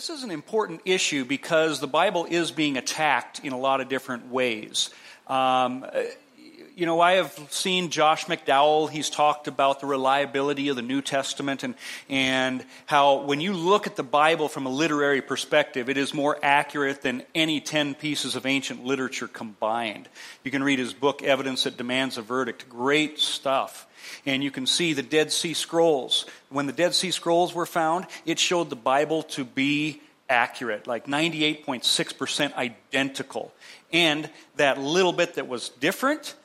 This is an important issue because the Bible is being attacked in a lot of different ways. Um, you know, I have seen Josh McDowell. He's talked about the reliability of the New Testament and, and how when you look at the Bible from a literary perspective, it is more accurate than any 10 pieces of ancient literature combined. You can read his book, Evidence That Demands a Verdict. Great stuff. And you can see the Dead Sea Scrolls. When the Dead Sea Scrolls were found, it showed the Bible to be accurate, like 98.6% identical. And that little bit that was different,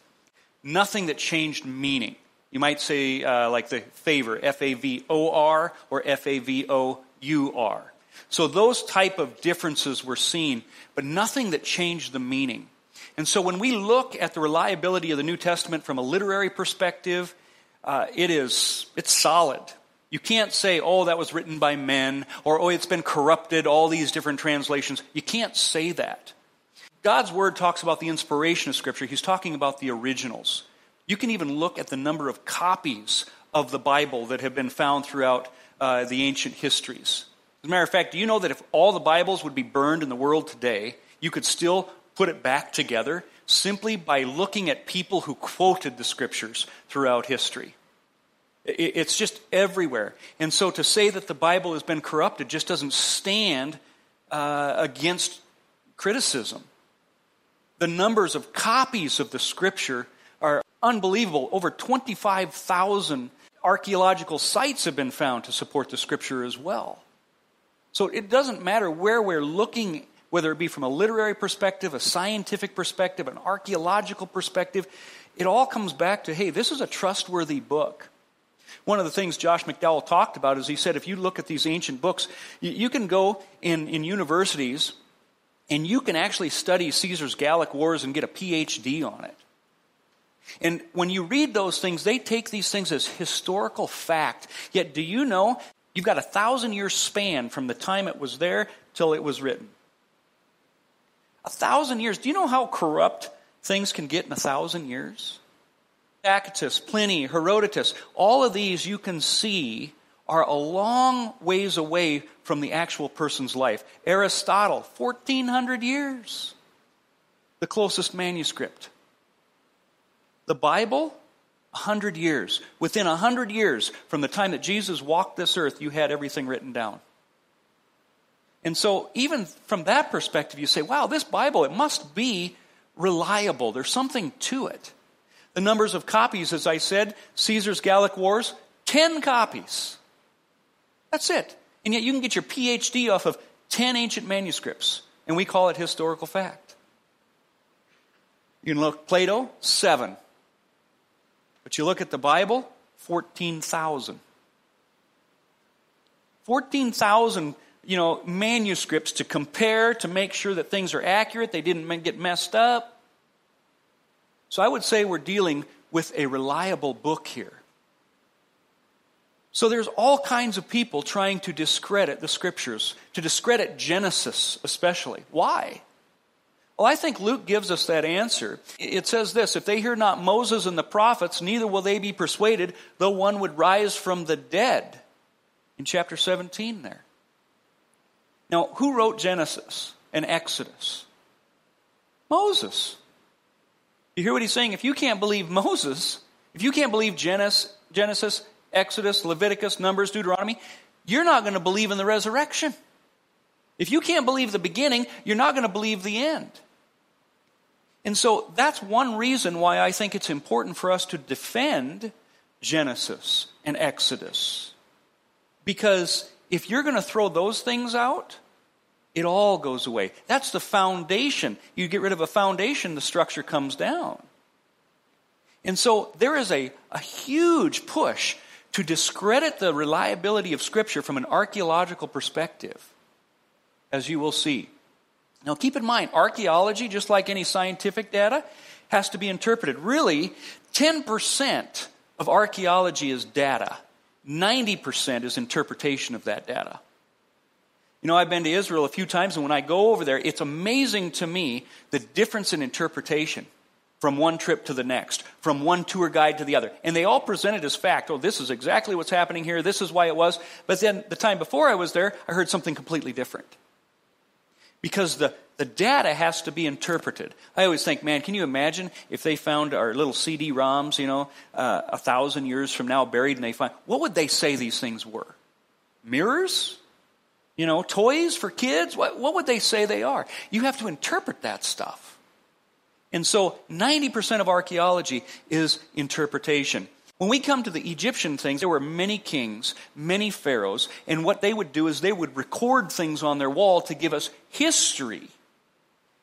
nothing that changed meaning. You might say, uh, like the favor, F A V O R or F A V O U R. So those type of differences were seen, but nothing that changed the meaning. And so when we look at the reliability of the New Testament from a literary perspective, uh, it is it's solid. You can't say, oh, that was written by men, or oh, it's been corrupted, all these different translations. You can't say that. God's word talks about the inspiration of Scripture. He's talking about the originals. You can even look at the number of copies of the Bible that have been found throughout uh, the ancient histories. As a matter of fact, do you know that if all the Bibles would be burned in the world today, you could still put it back together simply by looking at people who quoted the Scriptures throughout history? It's just everywhere. And so to say that the Bible has been corrupted just doesn't stand uh, against criticism. The numbers of copies of the scripture are unbelievable. Over 25,000 archaeological sites have been found to support the scripture as well. So it doesn't matter where we're looking, whether it be from a literary perspective, a scientific perspective, an archaeological perspective, it all comes back to hey, this is a trustworthy book. One of the things Josh McDowell talked about is he said if you look at these ancient books, you, can go in, in universities and you can actually study Caesar's Gallic Wars and get a PhD on it. And when you read those things, they take these things as historical fact. Yet, do you know you've got a thousand year span from the time it was there till it was written? A thousand years. Do you know how corrupt things can get in a thousand years? Tacitus, Pliny, Herodotus, all of these you can see are a long ways away from the actual person's life. Aristotle, 1400 years, the closest manuscript. The Bible, 100 years. Within 100 years from the time that Jesus walked this earth, you had everything written down. And so, even from that perspective, you say, wow, this Bible, it must be reliable. There's something to it. The numbers of copies, as I said, Caesar's Gallic Wars, 10 copies. That's it. And yet you can get your PhD off of 10 ancient manuscripts, and we call it historical fact. You can look Plato, 7. But you look at the Bible, 14,000. 14,000 you know manuscripts to compare to make sure that things are accurate they didn't get messed up so i would say we're dealing with a reliable book here so there's all kinds of people trying to discredit the scriptures, to discredit Genesis especially. Why? Well, I think Luke gives us that answer. It says this If they hear not Moses and the prophets, neither will they be persuaded, though one would rise from the dead. In chapter 17 there. Now, who wrote Genesis and Exodus? Moses. You hear what he's saying? If you can't believe Moses, if you can't believe Genesis, Genesis Exodus, Leviticus, Numbers, Deuteronomy, you're not going to believe in the resurrection. If you can't believe the beginning, you're not going to believe the end. And so that's one reason why I think it's important for us to defend Genesis and Exodus. Because if you're going to throw those things out, it all goes away. That's the foundation. You get rid of a foundation, the structure comes down. And so there is a, a huge push to discredit the reliability of Scripture from an archaeological perspective, as you will see. Now, keep in mind, archaeology, just like any scientific data, has to be interpreted. Really, 10% of archaeology is data, 90% is interpretation of that data. You know, I've been to Israel a few times, and when I go over there, it's amazing to me the difference in interpretation from one trip to the next, from one tour guide to the other. And they all presented as fact, oh, this is exactly what's happening here, this is why it was. But then the time before I was there, I heard something completely different. Because the, the data has to be interpreted. I always think, man, can you imagine if they found our little CD ROMs, you know, uh, a thousand years from now buried and they find, what would they say these things were? Mirrors? You know, toys for kids? What, what would they say they are? You have to interpret that stuff. And so 90% of archaeology is interpretation. When we come to the Egyptian things, there were many kings, many pharaohs, and what they would do is they would record things on their wall to give us history.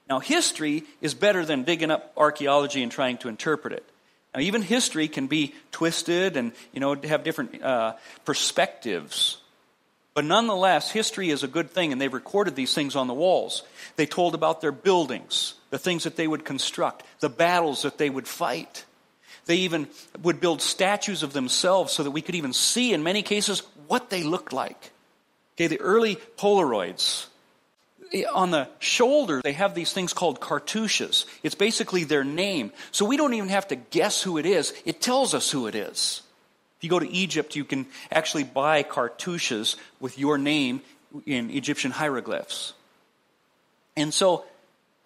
Now, history is better than digging up archaeology and trying to interpret it. Now, even history can be twisted and, you know, have different uh, perspectives. But nonetheless, history is a good thing, and they've recorded these things on the walls. They told about their buildings, the things that they would construct, the battles that they would fight. They even would build statues of themselves so that we could even see, in many cases, what they looked like. Okay, the early Polaroids. On the shoulder, they have these things called cartouches. It's basically their name. So we don't even have to guess who it is, it tells us who it is. If you go to Egypt, you can actually buy cartouches with your name in Egyptian hieroglyphs. And so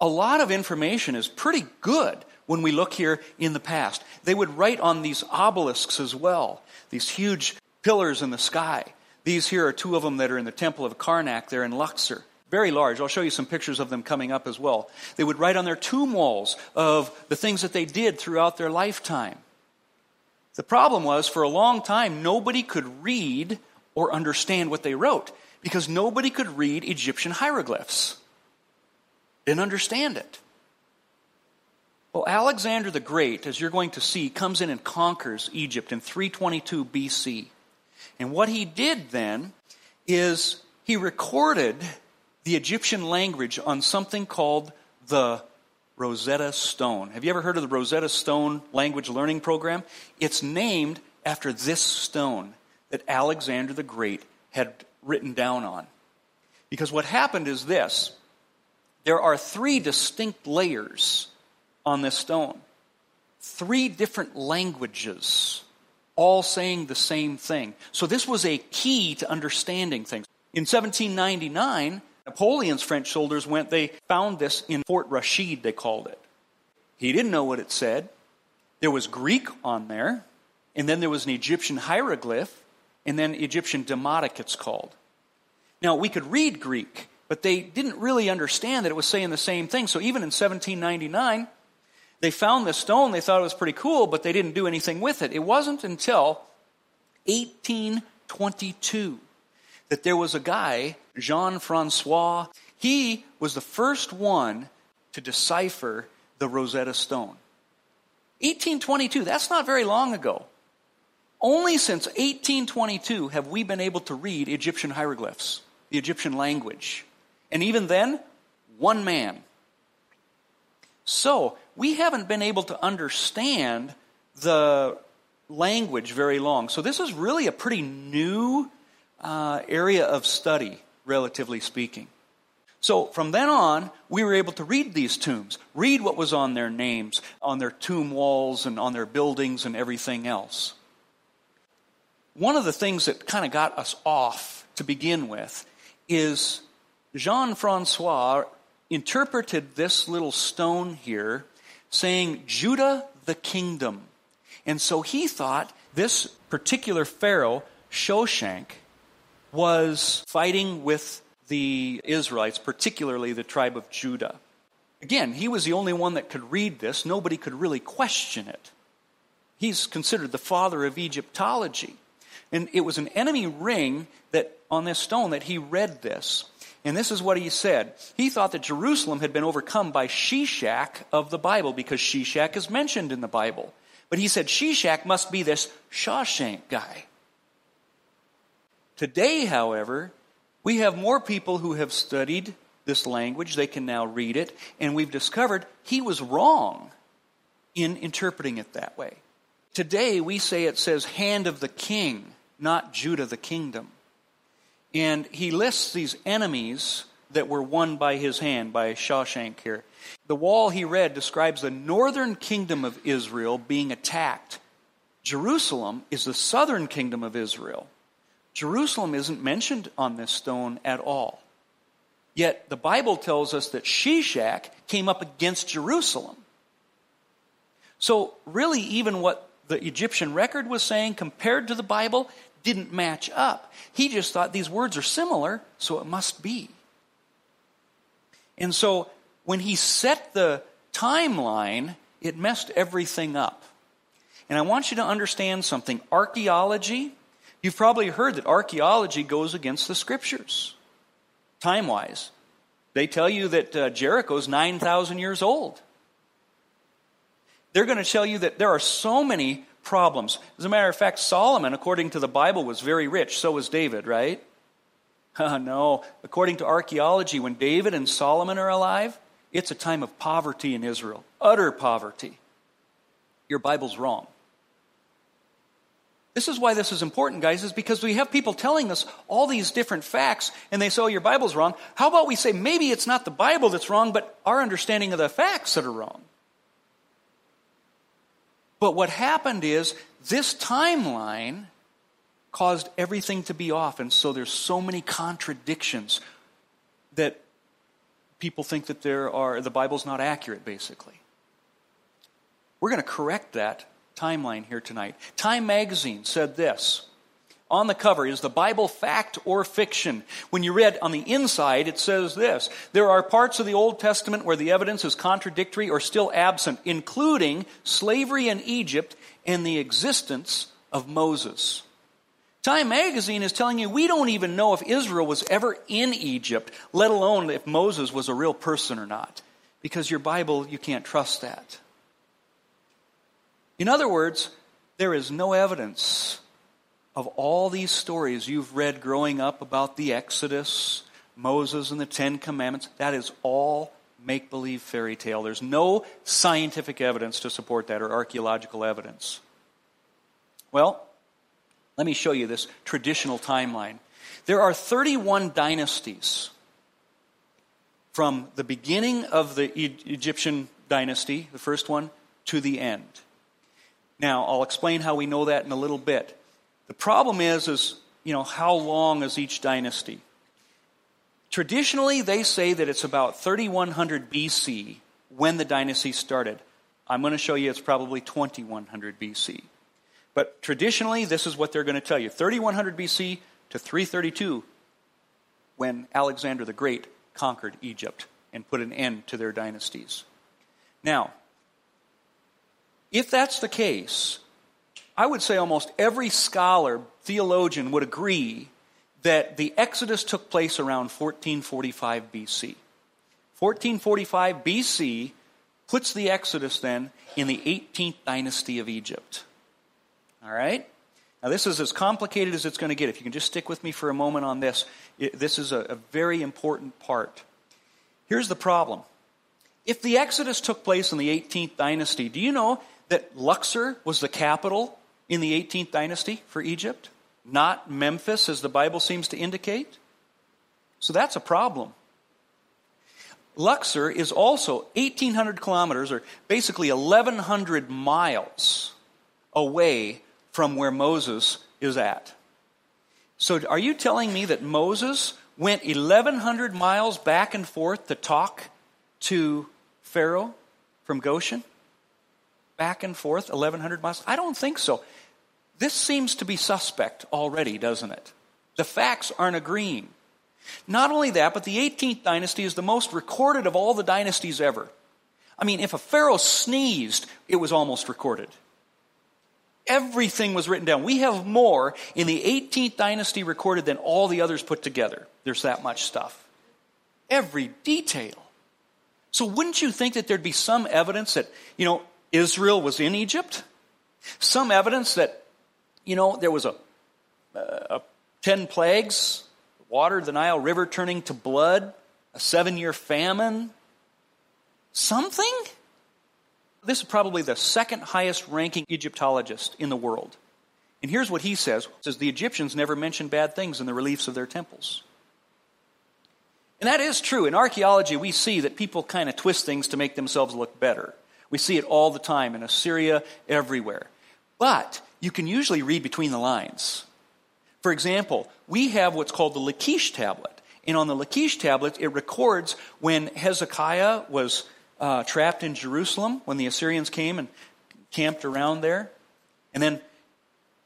a lot of information is pretty good when we look here in the past. They would write on these obelisks as well, these huge pillars in the sky. These here are two of them that are in the Temple of Karnak there in Luxor. Very large. I'll show you some pictures of them coming up as well. They would write on their tomb walls of the things that they did throughout their lifetime. The problem was, for a long time, nobody could read or understand what they wrote because nobody could read Egyptian hieroglyphs didn't understand it. Well, Alexander the Great, as you're going to see, comes in and conquers Egypt in 322 BC. And what he did then is he recorded the Egyptian language on something called the Rosetta Stone. Have you ever heard of the Rosetta Stone language learning program? It's named after this stone that Alexander the Great had written down on. Because what happened is this there are three distinct layers on this stone. Three different languages, all saying the same thing. So this was a key to understanding things. In 1799, Napoleon's French soldiers went, they found this in Fort Rashid, they called it. He didn't know what it said. There was Greek on there, and then there was an Egyptian hieroglyph, and then Egyptian demotic, it's called. Now, we could read Greek, but they didn't really understand that it was saying the same thing. So even in 1799, they found this stone. They thought it was pretty cool, but they didn't do anything with it. It wasn't until 1822 that there was a guy, Jean Francois. He was the first one to decipher the Rosetta Stone. 1822, that's not very long ago. Only since 1822 have we been able to read Egyptian hieroglyphs, the Egyptian language. And even then, one man. So, we haven't been able to understand the language very long. So, this is really a pretty new uh, area of study, relatively speaking. So, from then on, we were able to read these tombs, read what was on their names, on their tomb walls, and on their buildings, and everything else. One of the things that kind of got us off to begin with is Jean Francois interpreted this little stone here saying, Judah the kingdom. And so he thought this particular pharaoh, Shoshank, was fighting with the Israelites, particularly the tribe of Judah. Again, he was the only one that could read this. Nobody could really question it. He's considered the father of Egyptology. And it was an enemy ring that on this stone that he read this. And this is what he said. He thought that Jerusalem had been overcome by Shishak of the Bible because Shishak is mentioned in the Bible. But he said Shishak must be this Shawshank guy. Today, however, we have more people who have studied this language. They can now read it. And we've discovered he was wrong in interpreting it that way. Today, we say it says hand of the king, not Judah the kingdom. And he lists these enemies that were won by his hand, by Shawshank here. The wall he read describes the northern kingdom of Israel being attacked. Jerusalem is the southern kingdom of Israel. Jerusalem isn't mentioned on this stone at all. Yet the Bible tells us that Shishak came up against Jerusalem. So, really, even what the Egyptian record was saying compared to the Bible didn't match up. He just thought these words are similar, so it must be. And so, when he set the timeline, it messed everything up. And I want you to understand something. Archaeology, you've probably heard that archaeology goes against the scriptures, time wise. They tell you that uh, Jericho's 9,000 years old. They're going to tell you that there are so many problems. As a matter of fact, Solomon, according to the Bible, was very rich. So was David, right? No. According to archaeology, when David and Solomon are alive, it's a time of poverty in Israel, utter poverty. Your Bible's wrong. This is why this is important, guys, is because we have people telling us all these different facts, and they say, oh, your Bible's wrong. How about we say maybe it's not the Bible that's wrong, but our understanding of the facts that are wrong? But what happened is this timeline caused everything to be off, and so there's so many contradictions that people think that there are the Bible's not accurate, basically. We're going to correct that timeline here tonight. Time magazine said this. On the cover is the Bible fact or fiction. When you read on the inside, it says this There are parts of the Old Testament where the evidence is contradictory or still absent, including slavery in Egypt and the existence of Moses. Time magazine is telling you we don't even know if Israel was ever in Egypt, let alone if Moses was a real person or not. Because your Bible, you can't trust that. In other words, there is no evidence of all these stories you've read growing up about the Exodus, Moses, and the Ten Commandments. That is all make believe fairy tale. There's no scientific evidence to support that or archaeological evidence. Well, let me show you this traditional timeline. There are 31 dynasties from the beginning of the Egyptian dynasty, the first one, to the end. Now, I'll explain how we know that in a little bit. The problem is, is, you know, how long is each dynasty? Traditionally, they say that it's about 3100 BC when the dynasty started. I'm going to show you it's probably 2100 BC. But traditionally, this is what they're going to tell you 3100 BC to 332, when Alexander the Great conquered Egypt and put an end to their dynasties. Now, if that's the case, I would say almost every scholar, theologian would agree that the Exodus took place around 1445 BC. 1445 BC puts the Exodus then in the 18th dynasty of Egypt. All right? Now, this is as complicated as it's going to get. If you can just stick with me for a moment on this, it, this is a, a very important part. Here's the problem. If the Exodus took place in the 18th dynasty, do you know that Luxor was the capital in the 18th dynasty for Egypt? Not Memphis, as the Bible seems to indicate? So that's a problem. Luxor is also 1,800 kilometers, or basically 1,100 miles away from where Moses is at. So, are you telling me that Moses went 1,100 miles back and forth to talk to Pharaoh from Goshen? Back and forth, 1,100 miles? I don't think so. This seems to be suspect already, doesn't it? The facts aren't agreeing. Not only that, but the 18th dynasty is the most recorded of all the dynasties ever. I mean, if a pharaoh sneezed, it was almost recorded. Everything was written down. We have more in the 18th dynasty recorded than all the others put together. There's that much stuff. Every detail. So wouldn't you think that there'd be some evidence that, you know, Israel was in Egypt? Some evidence that, you know, there was a, uh, a 10 plagues, water, the Nile River turning to blood, a seven year famine? Something? This is probably the second highest ranking Egyptologist in the world. And here's what he says. He says the Egyptians never mentioned bad things in the reliefs of their temples. And that is true. In archaeology, we see that people kind of twist things to make themselves look better. We see it all the time in Assyria, everywhere. But you can usually read between the lines. For example, we have what's called the Lachish tablet. And on the Lachish tablet, it records when Hezekiah was uh, trapped in Jerusalem, when the Assyrians came and camped around there. And then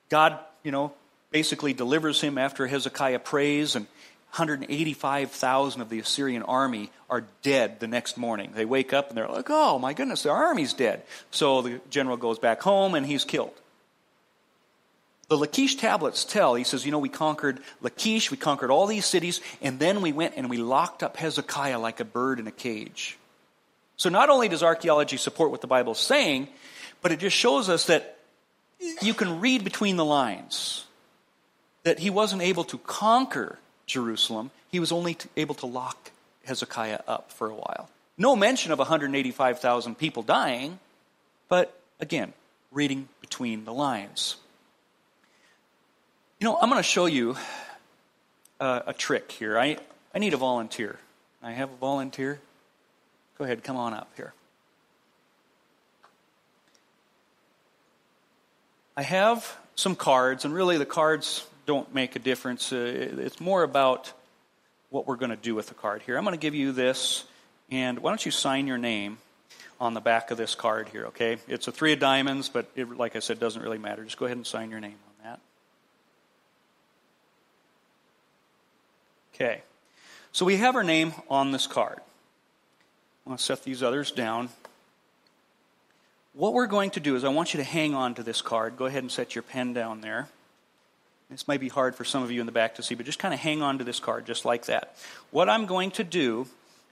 God, you know, basically delivers him after Hezekiah prays, and 185,000 of the Assyrian army are dead the next morning. They wake up and they're like, oh my goodness, the army's dead. So the general goes back home and he's killed. The Lachish tablets tell, he says, you know, we conquered Lachish, we conquered all these cities, and then we went and we locked up Hezekiah like a bird in a cage. So not only does archaeology support what the Bible's saying, but it just shows us that you can read between the lines that he wasn't able to conquer Jerusalem, he was only able to lock Hezekiah up for a while. No mention of 185,000 people dying, but again, reading between the lines. You know, I'm going to show you a, a trick here. I, I need a volunteer. I have a volunteer. Go ahead, come on up here. I have some cards, and really the cards don't make a difference. Uh, it's more about what we're going to do with the card here. I'm going to give you this, and why don't you sign your name on the back of this card here, okay? It's a three of diamonds, but it, like I said, doesn't really matter. Just go ahead and sign your name on that. Okay. So we have our name on this card. I'm going to set these others down. What we're going to do is I want you to hang on to this card. Go ahead and set your pen down there. This might be hard for some of you in the back to see, but just kind of hang on to this card just like that. What I'm going to do,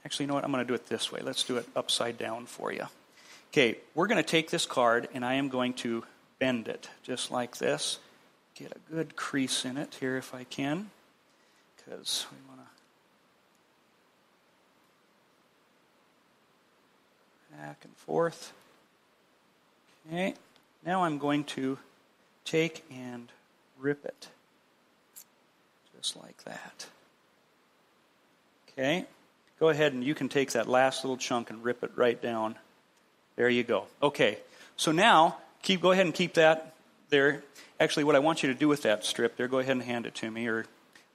actually, you know what? I'm going to do it this way. Let's do it upside down for you. Okay, we're going to take this card and I am going to bend it just like this. Get a good crease in it here if I can, because we want to back and forth. Okay, now I'm going to take and rip it. Just like that. Okay? Go ahead and you can take that last little chunk and rip it right down. There you go. Okay. So now, keep go ahead and keep that there. Actually, what I want you to do with that strip there, go ahead and hand it to me. Or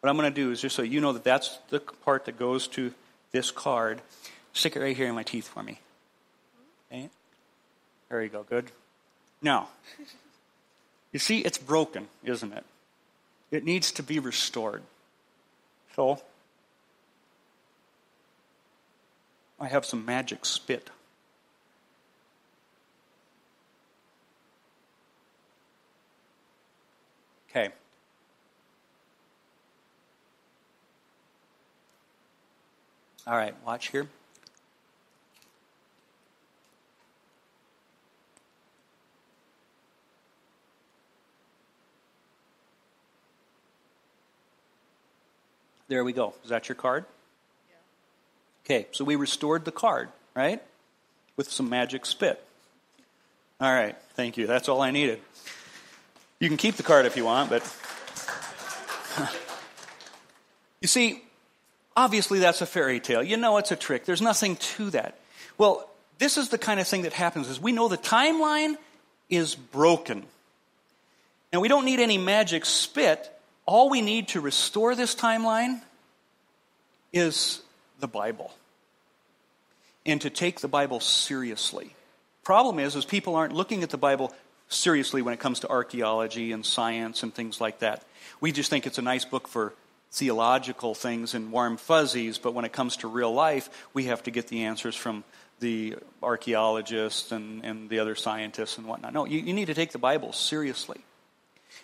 what I'm going to do is just so you know that that's the part that goes to this card. Stick it right here in my teeth for me. Okay? There you go. Good. Now, you see, it's broken, isn't it? It needs to be restored. So, I have some magic spit. Okay. All right, watch here. There we go. Is that your card? Yeah. Okay, so we restored the card, right? With some magic spit. All right, thank you. That's all I needed. You can keep the card if you want, but. you see, obviously that's a fairy tale. You know it's a trick. There's nothing to that. Well, this is the kind of thing that happens is we know the timeline is broken. And we don't need any magic spit all we need to restore this timeline is the Bible and to take the Bible seriously. Problem is, is people aren't looking at the Bible seriously when it comes to archaeology and science and things like that. We just think it's a nice book for theological things and warm fuzzies, but when it comes to real life, we have to get the answers from the archaeologists and, and the other scientists and whatnot. No, you, you need to take the Bible seriously.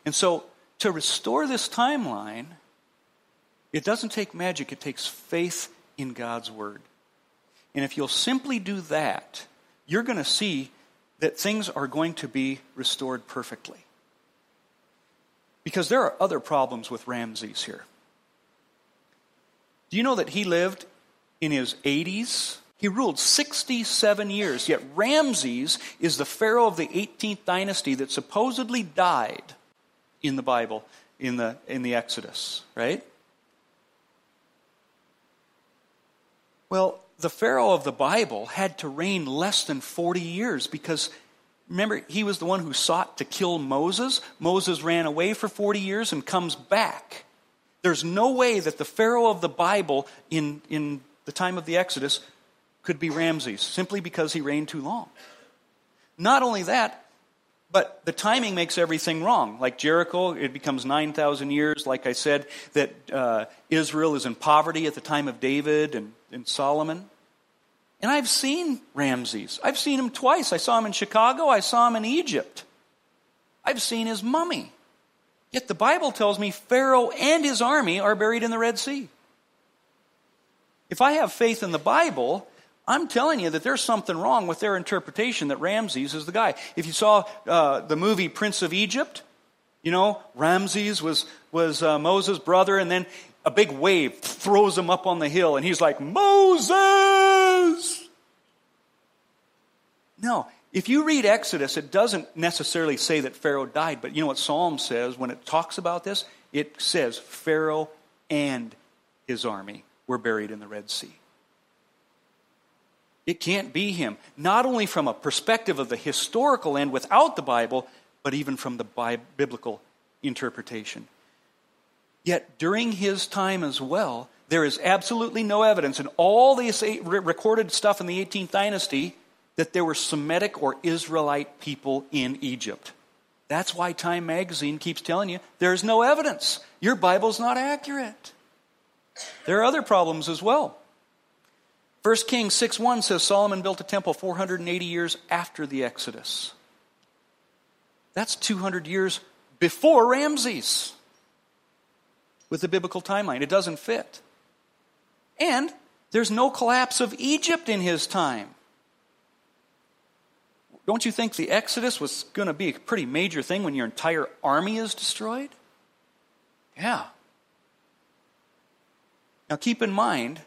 And so to restore this timeline, it doesn't take magic, it takes faith in God's Word. And if you'll simply do that, you're going to see that things are going to be restored perfectly. Because there are other problems with Ramses here. Do you know that he lived in his 80s? He ruled 67 years, yet Ramses is the pharaoh of the 18th dynasty that supposedly died in the Bible, in the, in the Exodus, right? Well, the Pharaoh of the Bible had to reign less than 40 years because remember, he was the one who sought to kill Moses. Moses ran away for 40 years and comes back. There's no way that the Pharaoh of the Bible in, in the time of the Exodus could be Ramses simply because he reigned too long. Not only that, but the timing makes everything wrong. Like Jericho, it becomes 9,000 years. Like I said, that uh, Israel is in poverty at the time of David and, and Solomon. And I've seen Ramses. I've seen him twice. I saw him in Chicago, I saw him in Egypt. I've seen his mummy. Yet the Bible tells me Pharaoh and his army are buried in the Red Sea. If I have faith in the Bible, I'm telling you that there's something wrong with their interpretation that Ramses is the guy. If you saw uh, the movie Prince of Egypt, you know, Ramses was, was uh, Moses' brother, and then a big wave throws him up on the hill, and he's like, Moses! No, if you read Exodus, it doesn't necessarily say that Pharaoh died, but you know what Psalm says when it talks about this? It says Pharaoh and his army were buried in the Red Sea. It can't be him, not only from a perspective of the historical end without the Bible, but even from the biblical interpretation. Yet during his time as well, there is absolutely no evidence in all the recorded stuff in the 18th dynasty that there were Semitic or Israelite people in Egypt. That's why Time magazine keeps telling you there's no evidence. Your Bible's not accurate. There are other problems as well. 1 Kings 6 1 says Solomon built a temple 480 years after the Exodus. That's 200 years before Ramses with the biblical timeline. It doesn't fit. And there's no collapse of Egypt in his time. Don't you think the Exodus was going to be a pretty major thing when your entire army is destroyed? Yeah. Now keep in mind,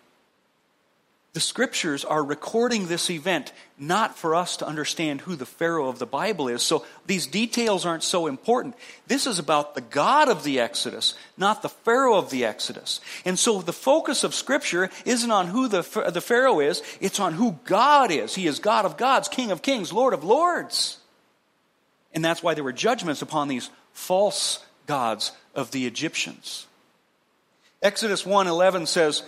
the scriptures are recording this event not for us to understand who the Pharaoh of the Bible is. So these details aren't so important. This is about the God of the Exodus, not the Pharaoh of the Exodus. And so the focus of scripture isn't on who the, the Pharaoh is, it's on who God is. He is God of gods, King of kings, Lord of lords. And that's why there were judgments upon these false gods of the Egyptians. Exodus 1:11 says,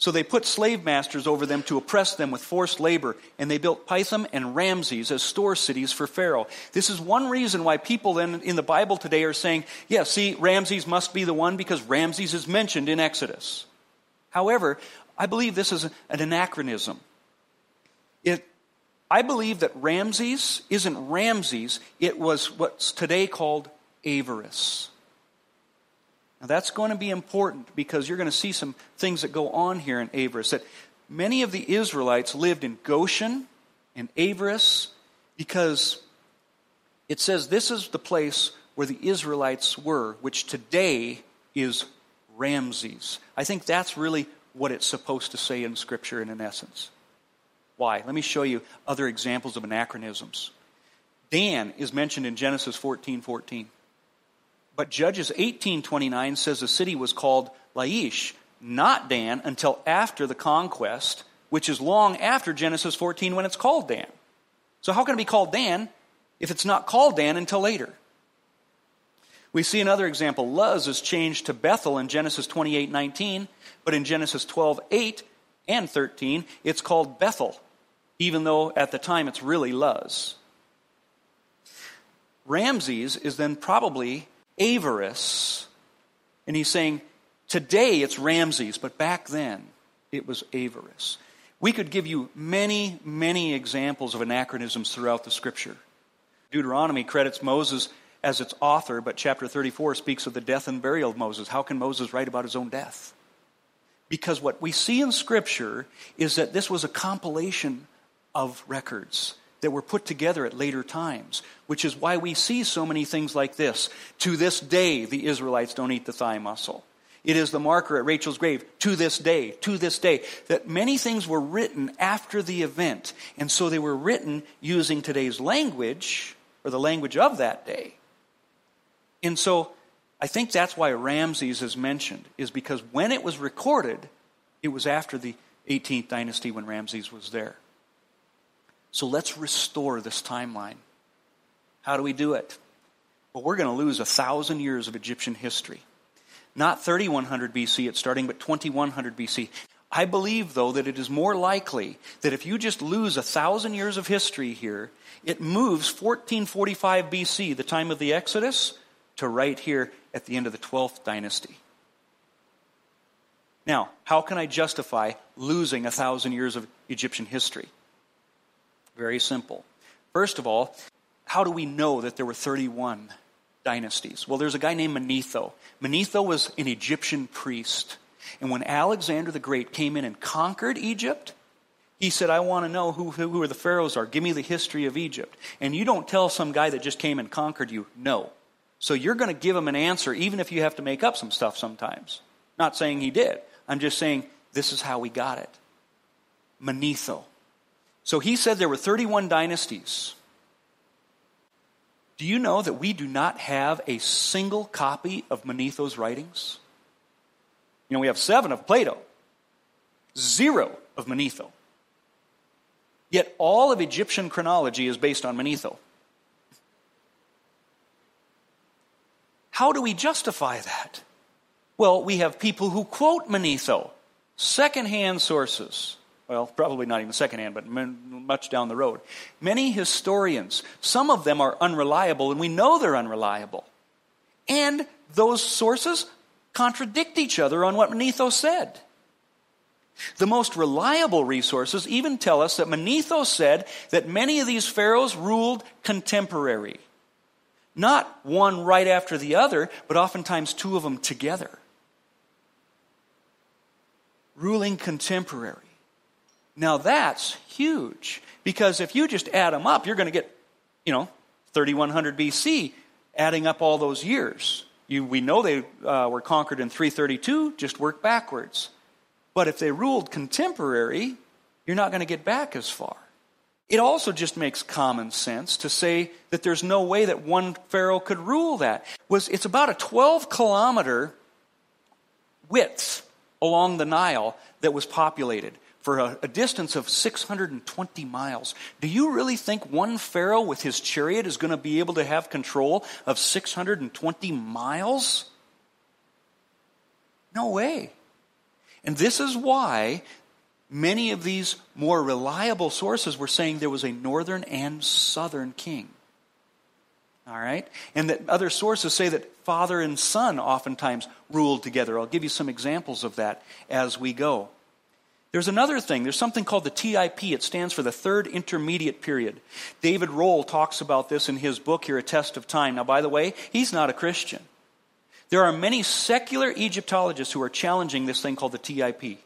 so they put slave masters over them to oppress them with forced labor, and they built Pithom and Ramses as store cities for Pharaoh. This is one reason why people in, in the Bible today are saying, yeah, see, Ramses must be the one because Ramses is mentioned in Exodus. However, I believe this is an anachronism. It, I believe that Ramses isn't Ramses, it was what's today called Avaris. Now, that's going to be important because you're going to see some things that go on here in Avaris. That many of the Israelites lived in Goshen and Avaris because it says this is the place where the Israelites were, which today is Ramses. I think that's really what it's supposed to say in Scripture in essence. Why? Let me show you other examples of anachronisms. Dan is mentioned in Genesis 14 14. But Judges 18:29 says the city was called Laish, not Dan, until after the conquest, which is long after Genesis 14 when it's called Dan. So how can it be called Dan if it's not called Dan until later? We see another example. Luz is changed to Bethel in Genesis 28:19, but in Genesis 12:8 and 13, it's called Bethel, even though at the time it's really Luz. Ramses is then probably Avaris. And he's saying, today it's Ramses, but back then it was Avaris. We could give you many, many examples of anachronisms throughout the scripture. Deuteronomy credits Moses as its author, but chapter 34 speaks of the death and burial of Moses. How can Moses write about his own death? Because what we see in Scripture is that this was a compilation of records that were put together at later times, which is why we see so many things like this. To this day, the Israelites don't eat the thigh muscle. It is the marker at Rachel's grave, to this day, to this day, that many things were written after the event. And so they were written using today's language, or the language of that day. And so I think that's why Ramses is mentioned, is because when it was recorded, it was after the, 18th dynasty when Ramses was there. So let's restore this timeline. How do we do it? Well, we're going to lose a thousand years of Egyptian history. Not 3100 BC it's starting, but 2100 BC. I believe, though, that it is more likely that if you just lose a thousand years of history here, it moves 1445 BC, the time of the Exodus, to right here at the end of the 12th dynasty. Now, how can I justify losing a thousand years of Egyptian history? Very simple. First of all, how do we know that there were 31 dynasties? Well, there's a guy named Manetho. Manetho was an Egyptian priest. And when Alexander the Great came in and conquered Egypt, he said, I want to know who, who the pharaohs are. Give me the history of Egypt. And you don't tell some guy that just came and conquered you, no. So you're going to give him an answer, even if you have to make up some stuff sometimes. Not saying he did. I'm just saying this is how we got it. Manetho. So he said there were 31 dynasties. Do you know that we do not have a single copy of Manetho's writings? You know, we have seven of Plato, zero of Manetho. Yet all of Egyptian chronology is based on Manetho. How do we justify that? Well, we have people who quote Manetho, secondhand sources. Well, probably not even secondhand, but much down the road. Many historians, some of them are unreliable, and we know they're unreliable. And those sources contradict each other on what Manetho said. The most reliable resources even tell us that Manetho said that many of these pharaohs ruled contemporary. Not one right after the other, but oftentimes two of them together. Ruling contemporary. Now that's huge because if you just add them up, you're going to get, you know, 3100 BC, adding up all those years. You, we know they uh, were conquered in 332, just work backwards. But if they ruled contemporary, you're not going to get back as far. It also just makes common sense to say that there's no way that one pharaoh could rule that. Was it's about a 12 kilometer width along the Nile that was populated for a, a, distance of 620 miles. Do you really think one pharaoh with his chariot is going to be able to have control of 620 miles? No way. And this is why many of these more reliable sources were saying there was a northern and southern king. All right? And that other sources say that father and son oftentimes ruled together. I'll give you some examples of that as we go. There's another thing. There's something called the TIP. It stands for the Third Intermediate Period. David Rohl talks about this in his book here, A Test of Time. Now, by the way, he's not a Christian. There are many secular Egyptologists who are challenging this thing called the TIP.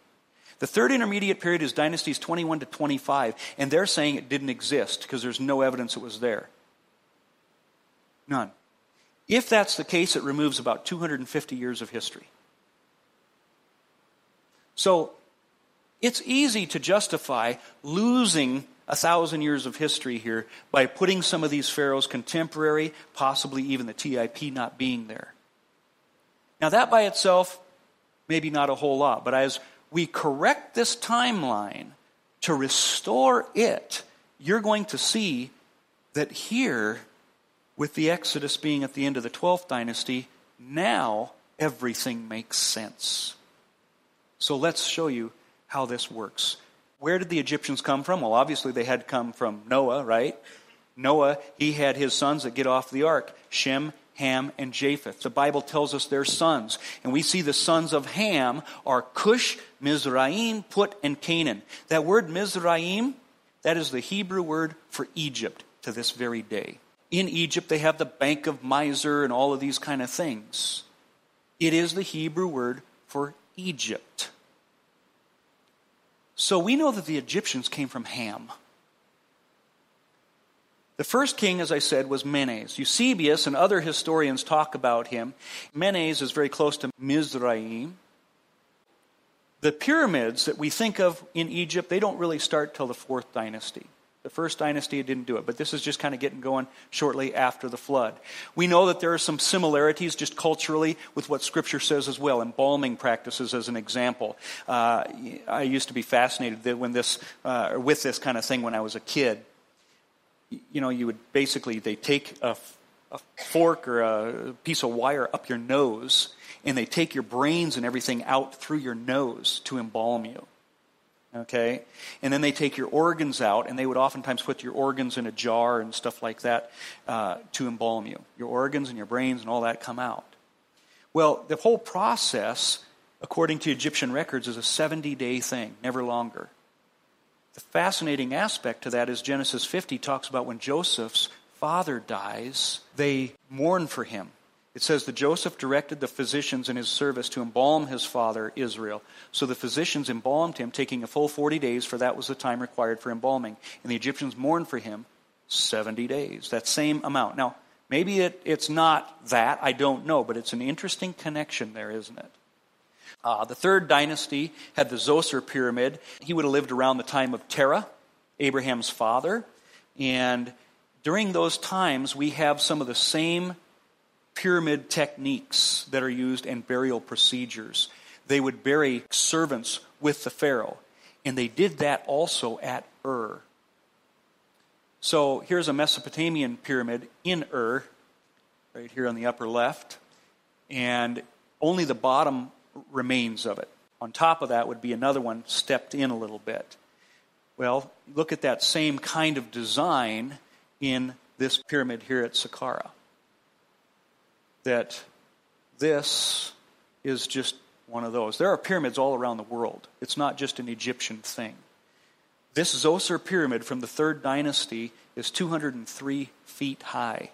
The third intermediate period is dynasties 21 to 25, and they're saying it didn't exist because there's no evidence it was there. None. If that's the case, it removes about 250 years of history. So it's easy to justify losing a thousand years of history here by putting some of these pharaohs contemporary, possibly even the TIP not being there. Now, that by itself, maybe not a whole lot, but as we correct this timeline to restore it, you're going to see that here, with the Exodus being at the end of the 12th dynasty, now everything makes sense. So let's show you how this works. Where did the Egyptians come from? Well, obviously they had come from Noah, right? Noah, he had his sons that get off the ark Shem, Ham, and Japheth. The Bible tells us they're sons. And we see the sons of Ham are Cush, Mizraim, Put, and Canaan. That word Mizraim, that is the Hebrew word for Egypt to this very day. In Egypt, they have the Bank of Misr and all of these kind of things. It is the Hebrew word for Egypt. So we know that the Egyptians came from Ham. The first king, as I said, was Menes. Eusebius and other historians talk about him. Menes is very close to Mizraim. The pyramids that we think of in Egypt, they don't really start till the fourth dynasty. The first dynasty didn't do it, but this is just kind of getting going shortly after the flood. We know that there are some similarities just culturally with what Scripture says as well. Embalming practices, as an example. Uh, I used to be fascinated when this, uh, with this kind of thing when I was a kid. You know, you would basically they take a, a fork or a piece of wire up your nose, and they take your brains and everything out through your nose to embalm you okay? And then they take your organs out, and they would oftentimes put your organs in a jar and stuff like that uh, to embalm you. Your organs and your brains and all that come out. Well, the whole process, according to Egyptian records, is a 70 day thing, never longer. The fascinating aspect to that is Genesis 50 talks about when Joseph's father dies, they mourn for him. It says that Joseph directed the physicians in his service to embalm his father Israel. So the physicians embalmed him, taking a full 40 days, for that was the time required for embalming. And the Egyptians mourned for him 70 days, that same amount. Now, maybe it, it's not that, I don't know, but it's an interesting connection there, isn't it? Uh, the third dynasty had the Zoser pyramid. He would have lived around the time of Terah, Abraham's father. And during those times, we have some of the same pyramid techniques that are used and burial procedures. They would bury servants with the Pharaoh. And they did that also at Ur. So here's a Mesopotamian pyramid in Ur, right here on the upper left. And only the bottom remains of it. On top of that would be another one stepped in a little bit. Well, look at that same kind of design in this pyramid here at Saqqara that this is just one of those. There are pyramids all around the world, it's not just an Egyptian thing. This Zoser pyramid from the third dynasty is 203 feet high,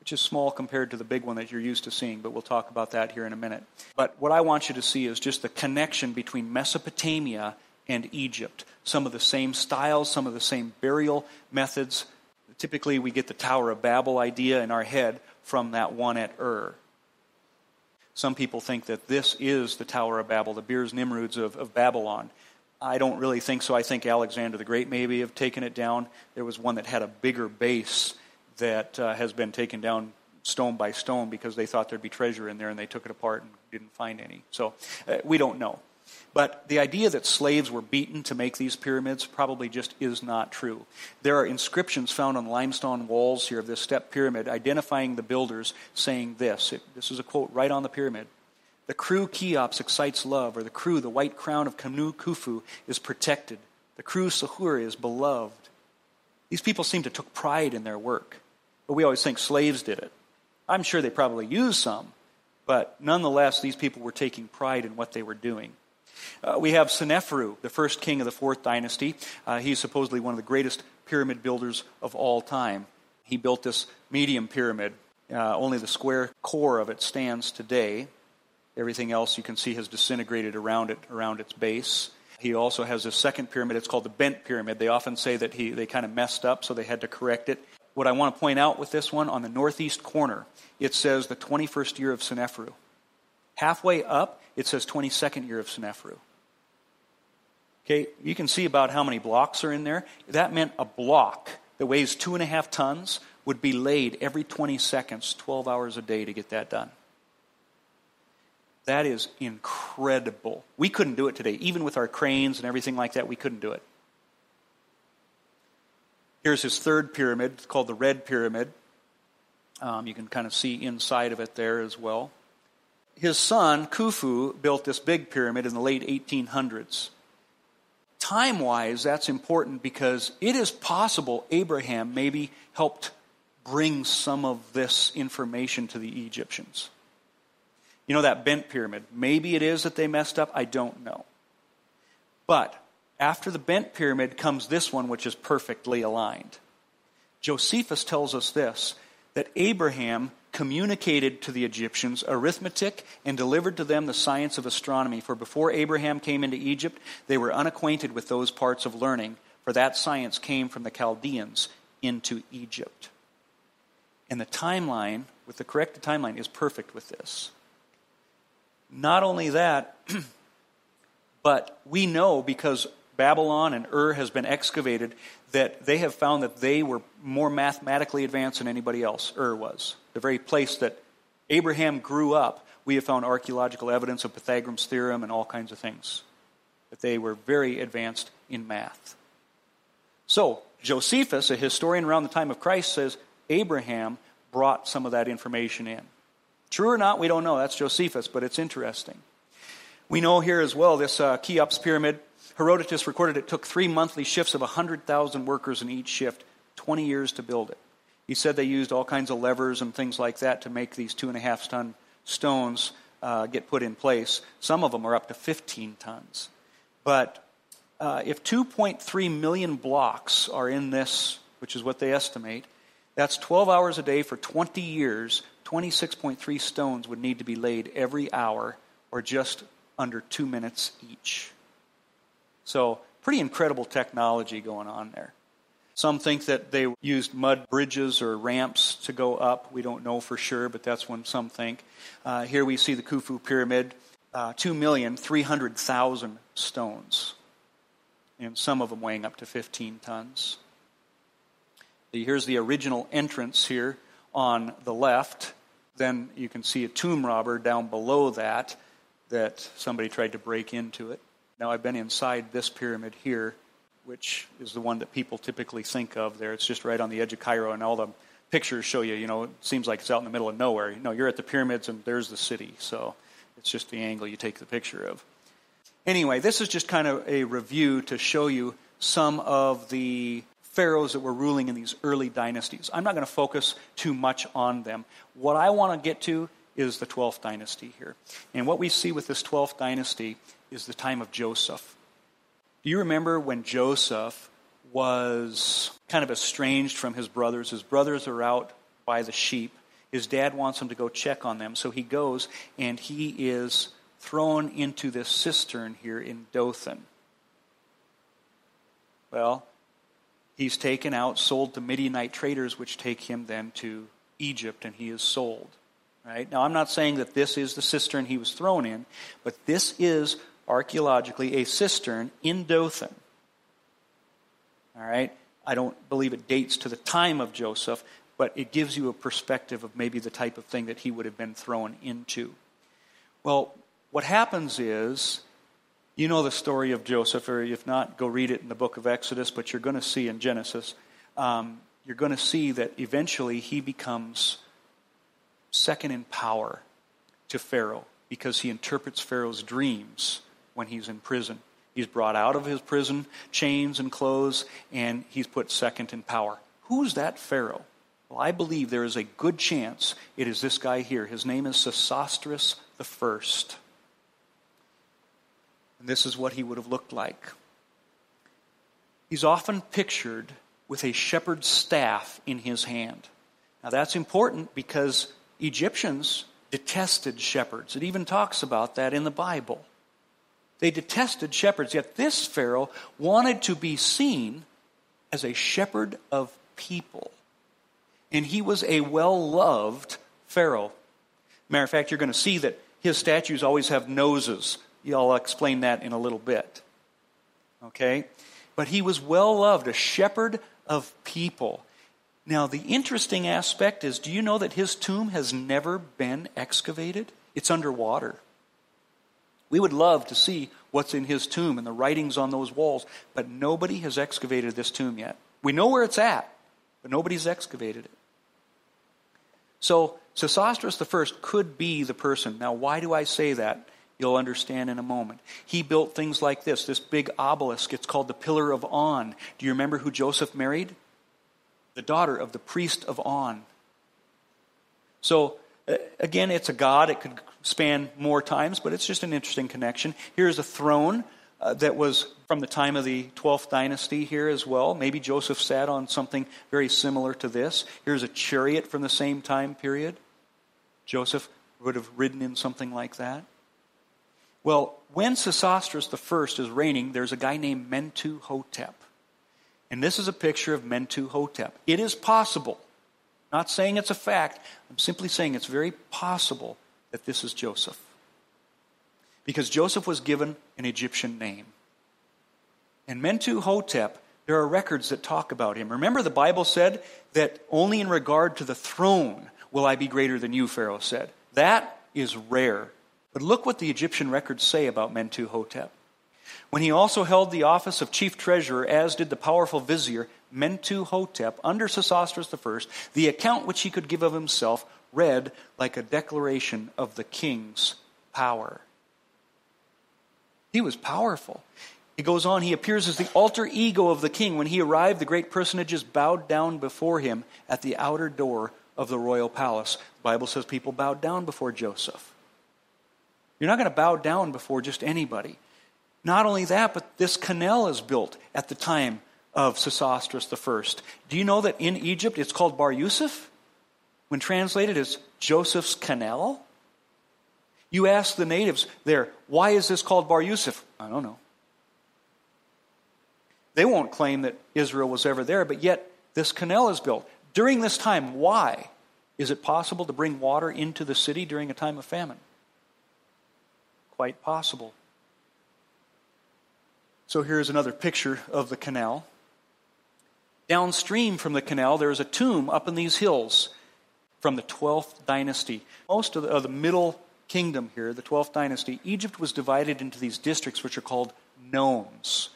which is small compared to the big one that you're used to seeing, but we'll talk about that here in a minute. But what I want you to see is just the connection between Mesopotamia and Egypt. Some of the same styles, some of the same burial methods. Typically, we get the Tower of Babel idea in our head from that one at Ur. Some people think that this is the Tower of Babel, the Birs Nimrods of, of Babylon. I don't really think so. I think Alexander the Great maybe have taken it down. There was one that had a bigger base that uh, has been taken down stone by stone because they thought there'd be treasure in there and they took it apart and didn't find any. So uh, we don't know. But the idea that slaves were beaten to make these pyramids probably just is not true. There are inscriptions found on limestone walls here of this step pyramid identifying the builders saying this. It, this is a quote right on the pyramid. The crew Cheops excites love, or the crew, the white crown of Kanu Khufu, is protected. The crew Sahur is beloved. These people seem to took pride in their work, but we always think slaves did it. I'm sure they probably used some, but nonetheless, these people were taking pride in what they were doing. Uh, we have Seneferu, the first king of the fourth dynasty. Uh, he's supposedly one of the greatest pyramid builders of all time. He built this Meidum pyramid. Uh, only the square core of it stands today. Everything else you can see has disintegrated around it, around its base. He also has a second pyramid. It's called the bent pyramid. They often say that he, they kind of messed up, so they had to correct it. What I want to point out with this one, on the northeast corner, it says the 21st year of Seneferu. Halfway up, it says 22nd year of Seneferu. Okay, you can see about how many blocks are in there. That meant a block that weighs two and a half tons would be laid every 20 seconds, 12 hours a day to get that done. That is incredible. We couldn't do it today. Even with our cranes and everything like that, we couldn't do it. Here's his third pyramid, called the Red Pyramid. Um, you can kind of see inside of it there as well his son, Khufu, built this big pyramid in the late 1800s. Time wise, that's important because it is possible Abraham maybe helped bring some of this information to the Egyptians. You know that bent pyramid? Maybe it is that they messed up. I don't know. But after the bent pyramid comes this one, which is perfectly aligned. Josephus tells us this that Abraham communicated to the Egyptians arithmetic and delivered to them the science of astronomy. For before Abraham came into Egypt, they were unacquainted with those parts of learning, for that science came from the Chaldeans into Egypt. And the timeline, with the correct timeline, is perfect with this. Not only that, but we know because Babylon and Ur has been excavated, that they have found that they were more mathematically advanced than anybody else, Ur was. The very place that Abraham grew up, we have found archaeological evidence of Pythagoras' theorem and all kinds of things. That they were very advanced in math. So, Josephus, a historian around the time of Christ, says Abraham brought some of that information in. True or not, we don't know. That's Josephus, but it's interesting. We know here as well this uh, Cheops pyramid. Herodotus recorded it took three monthly shifts of 100,000 workers in each shift, 20 years to build it. He said they used all kinds of levers and things like that to make these two and a half ton stones uh, get put in place. Some of them are up to 15 tons. But uh, if 2.3 million blocks are in this, which is what they estimate, that's 12 hours a day for 20 years. 26.3 stones would need to be laid every hour, or just under two minutes each. So, pretty incredible technology going on there. Some think that they used mud bridges or ramps to go up. We don't know for sure, but that's what some think. Uh, here we see the Khufu Pyramid, uh, 2,300,000 stones, and some of them weighing up to 15 tons. Here's the original entrance here on the left. Then you can see a tomb robber down below that, that somebody tried to break into it. Now, I've been inside this pyramid here which is the one that people typically think of there. It's just right on the edge of Cairo, and all the pictures show you, you know, it seems like it's out in the middle of nowhere. No, you're at the pyramids, and there's the city. So it's just the angle you take the picture of. Anyway, this is just kind of a review to show you some of the pharaohs that were ruling in these early dynasties. I'm not going to focus too much on them. What I want to get to is the 12th dynasty here. And what we see with this 12th dynasty is the time of Joseph. Do you remember when Joseph was kind of estranged from his brothers? His brothers are out by the sheep. His dad wants him to go check on them. So he goes and he is thrown into this cistern here in Dothan. Well, he's taken out, sold to Midianite traders, which take him then to Egypt, and he is sold. Right? Now, I'm not saying that this is the cistern he was thrown in, but this is archaeologically a cistern in Dothan. All right? I don't believe it dates to the time of Joseph, but it gives you a perspective of maybe the type of thing that he would have been thrown into. Well, what happens is, you know the story of Joseph, or if not, go read it in the book of Exodus, but you're going to see in Genesis, um, you're going to see that eventually he becomes second in power to Pharaoh because he interprets Pharaoh's dreams when he's in prison. He's brought out of his prison chains and clothes, and he's put second in power. Who's that Pharaoh? Well, I believe there is a good chance it is this guy here. His name is Sesostris the First. And this is what he would have looked like. He's often pictured with a shepherd's staff in his hand. Now, that's important because Egyptians detested shepherds. It even talks about that in the Bible. They detested shepherds, yet this Pharaoh wanted to be seen as a shepherd of people. And he was a well loved Pharaoh. Matter of fact, you're going to see that his statues always have noses. I'll explain that in a little bit. Okay? But he was well loved, a shepherd of people. Now, the interesting aspect is do you know that his tomb has never been excavated? It's underwater. We would love to see what's in his tomb and the writings on those walls, but nobody has excavated this tomb yet. We know where it's at, but nobody's excavated it. So, Sesostris I could be the person. Now, why do I say that? You'll understand in a moment. He built things like this this big obelisk. It's called the Pillar of On. Do you remember who Joseph married? The daughter of the priest of On. So, again, it's a god. It could span more times, but it's just an interesting connection. Here's a throne uh, that was from the time of the 12th dynasty here as well. Maybe Joseph sat on something very similar to this. Here's a chariot from the same time period. Joseph would have ridden in something like that. Well, when Sesostris I is reigning, there's a guy named Mentuhotep. And this is a picture of Mentuhotep. It is possible, not saying it's a fact, I'm simply saying it's very possible that this is Joseph. Because Joseph was given an Egyptian name. And Mentuhotep, there are records that talk about him. Remember, the Bible said that only in regard to the throne will I be greater than you, Pharaoh said. That is rare. But look what the Egyptian records say about Mentuhotep. When he also held the office of chief treasurer, as did the powerful vizier Mentuhotep under Sesostris I, the account which he could give of himself read like a declaration of the king's power. He was powerful. He goes on, he appears as the alter ego of the king. When he arrived, the great personages bowed down before him at the outer door of the royal palace. The Bible says people bowed down before Joseph. You're not going to bow down before just anybody. Not only that, but this canal is built at the time of Sesostris I. Do you know that in Egypt it's called Bahr Yusuf? When translated as Joseph's Canal? You ask the natives there, why is this called Bahr Yusuf? I don't know. They won't claim that Israel was ever there, but yet this canal is built. During this time, why? Is it possible to bring water into the city during a time of famine? Quite possible. So here's another picture of the canal. Downstream from the canal, there is a tomb up in these hills from the 12th dynasty. Most of the, of the middle kingdom here, the 12th dynasty, Egypt was divided into these districts which are called nomes.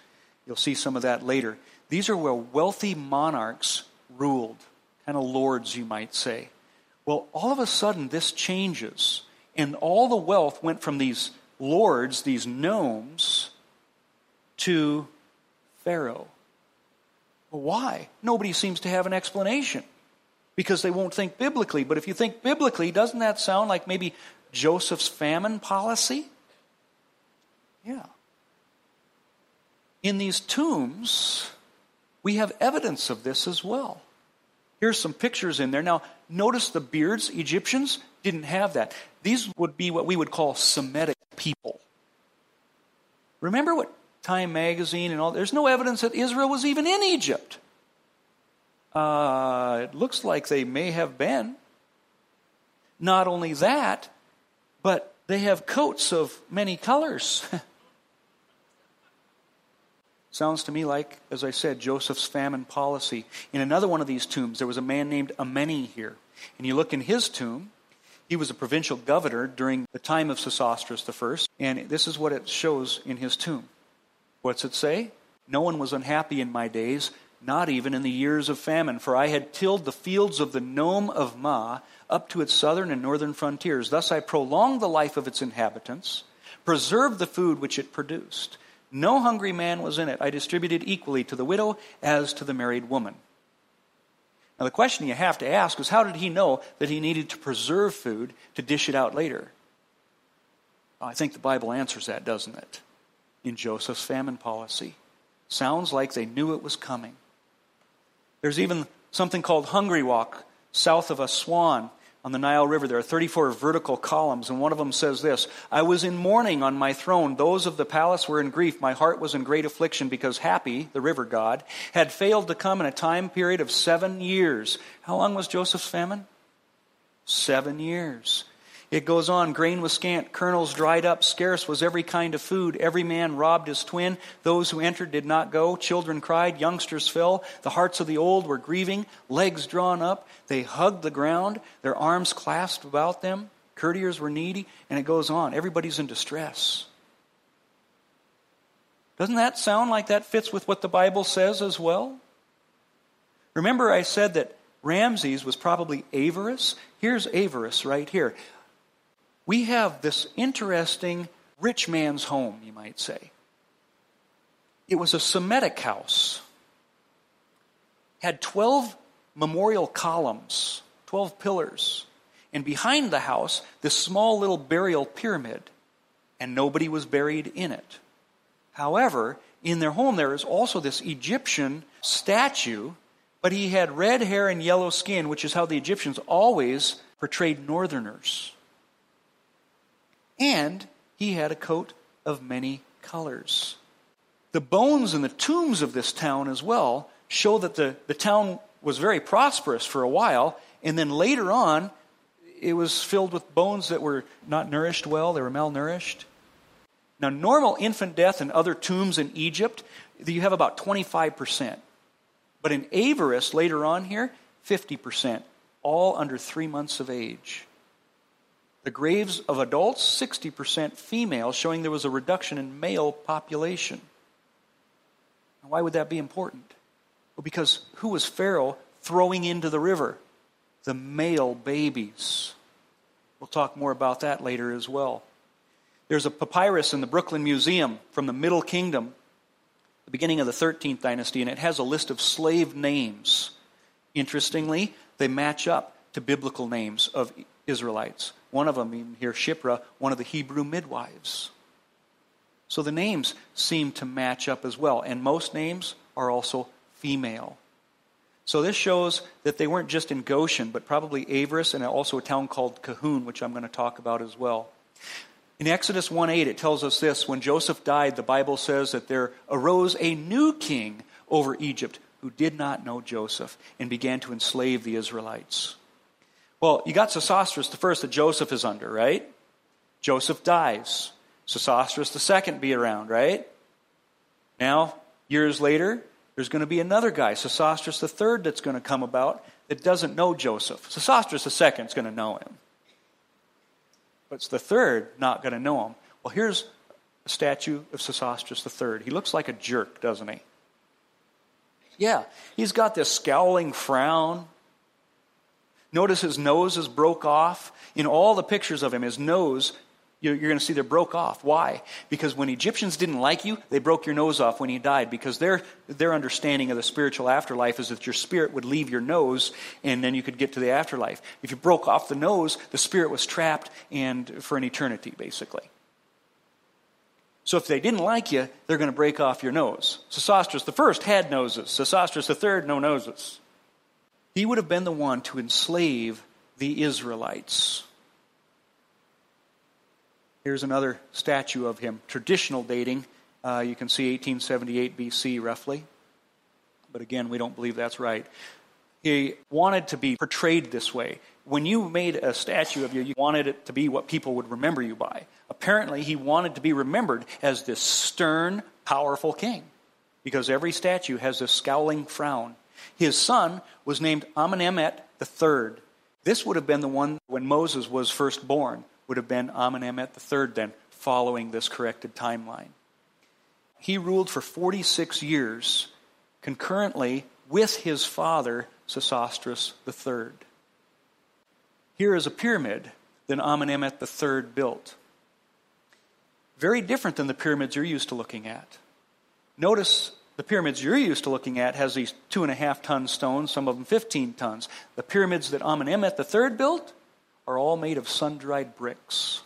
You'll see some of that later. These are where wealthy monarchs ruled, kind of lords, you might say. Well, all of a sudden, this changes, and all the wealth went from these lords, these nomes, to Pharaoh. Why? Nobody seems to have an explanation because they won't think biblically. But if you think biblically, doesn't that sound like maybe Joseph's famine policy? Yeah. In these tombs, we have evidence of this as well. Here's some pictures in there. Now, notice the beards. Egyptians didn't have that. These would be what we would call Semitic people. Remember what Time magazine and all, there's no evidence that Israel was even in Egypt. Uh, it looks like they may have been. Not only that, but they have coats of many colors. Sounds to me like, as I said, Joseph's famine policy. In another one of these tombs, there was a man named Ameni here. And you look in his tomb, he was a provincial governor during the time of Sesostris I, and this is what it shows in his tomb. What's it say? No one was unhappy in my days, not even in the years of famine, for I had tilled the fields of the nome of Ma up to its southern and northern frontiers. Thus I prolonged the life of its inhabitants, preserved the food which it produced. No hungry man was in it. I distributed equally to the widow as to the married woman. Now, the question you have to ask is how did he know that he needed to preserve food to dish it out later? I think the Bible answers that, doesn't it? In Joseph's famine policy. Sounds like they knew it was coming. There's even something called Hungry Walk south of Aswan on the Nile River. There are 34 vertical columns, and one of them says this I was in mourning on my throne. Those of the palace were in grief. My heart was in great affliction because Hapi, the river god, had failed to come in a time period of seven years. How long was Joseph's famine? Seven years. It goes on grain was scant, kernels dried up, scarce was every kind of food. Every man robbed his twin. Those who entered did not go. Children cried, youngsters fell. The hearts of the old were grieving, legs drawn up. They hugged the ground, their arms clasped about them. Courtiers were needy, and it goes on. Everybody's in distress. Doesn't that sound like that fits with what the Bible says as well? Remember, I said that Ramses was probably Avaris? Here's Avaris right here we have this interesting rich man's home, you might say. It was a Semitic house, had 12 memorial columns, 12 pillars, and behind the house, this small little burial pyramid, and nobody was buried in it. However, in their home, there is also this Egyptian statue, but he had red hair and yellow skin, which is how the Egyptians always portrayed northerners and he had a coat of many colors. The bones in the tombs of this town as well show that the, the town was very prosperous for a while, and then later on, it was filled with bones that were not nourished well, they were malnourished. Now, normal infant death in other tombs in Egypt, you have about 25%. But in Avaris, later on here, 50%, all under three months of age. The graves of adults, 60% female, showing there was a reduction in male population. Why would that be important? Well, because who was Pharaoh throwing into the river? The male babies. We'll talk more about that later as well. There's a papyrus in the Brooklyn Museum from the Middle Kingdom, the beginning of the 13th dynasty, and it has a list of slave names. Interestingly, they match up to biblical names of Israelites. One of them, even here, Shiphrah, one of the Hebrew midwives. So the names seem to match up as well, and most names are also female. So this shows that they weren't just in Goshen, but probably Avaris and also a town called Kahun, which I'm going to talk about as well. In Exodus 1 8, it tells us this when Joseph died, the Bible says that there arose a new king over Egypt who did not know Joseph and began to enslave the Israelites. Well, you got Sesostris the first that Joseph is under, right? Joseph dies. Sesostris the second be around, right? Now, years later, there's going to be another guy, Sesostris the third, that's going to come about that doesn't know Joseph. Sesostris the second is going to know him. But it's the third not going to know him. Well, here's a statue of Sesostris the third. He looks like a jerk, doesn't he? Yeah, he's got this scowling frown. Notice his nose is broke off. In all the pictures of him, his nose, you're going to see they're broke off. Why? Because when Egyptians didn't like you, they broke your nose off when you died because their, their understanding of the spiritual afterlife is that your spirit would leave your nose and then you could get to the afterlife. If you broke off the nose, the spirit was trapped and for an eternity, basically. So if they didn't like you, they're going to break off your nose. Sesostris the first had noses. Sesostris the third, no noses. He would have been the one to enslave the Israelites. Here's another statue of him, traditional dating. Uh, you can see 1878 BC, roughly. But again, we don't believe that's right. He wanted to be portrayed this way. When you made a statue of you, you wanted it to be what people would remember you by. Apparently, he wanted to be remembered as this stern, powerful king, because every statue has this scowling frown. His son was named Amenemhet III. This would have been the one when Moses was first born, would have been Amenemhet III then, following this corrected timeline. He ruled for 46 years concurrently with his father, Sesostris III. Here is a pyramid that Amenemhet III built. Very different than the pyramids you're used to looking at. Notice the pyramids you're used to looking at has these two and a half ton stones, some of them 15 tons. The pyramids that Amenemhet III built are all made of sun-dried bricks.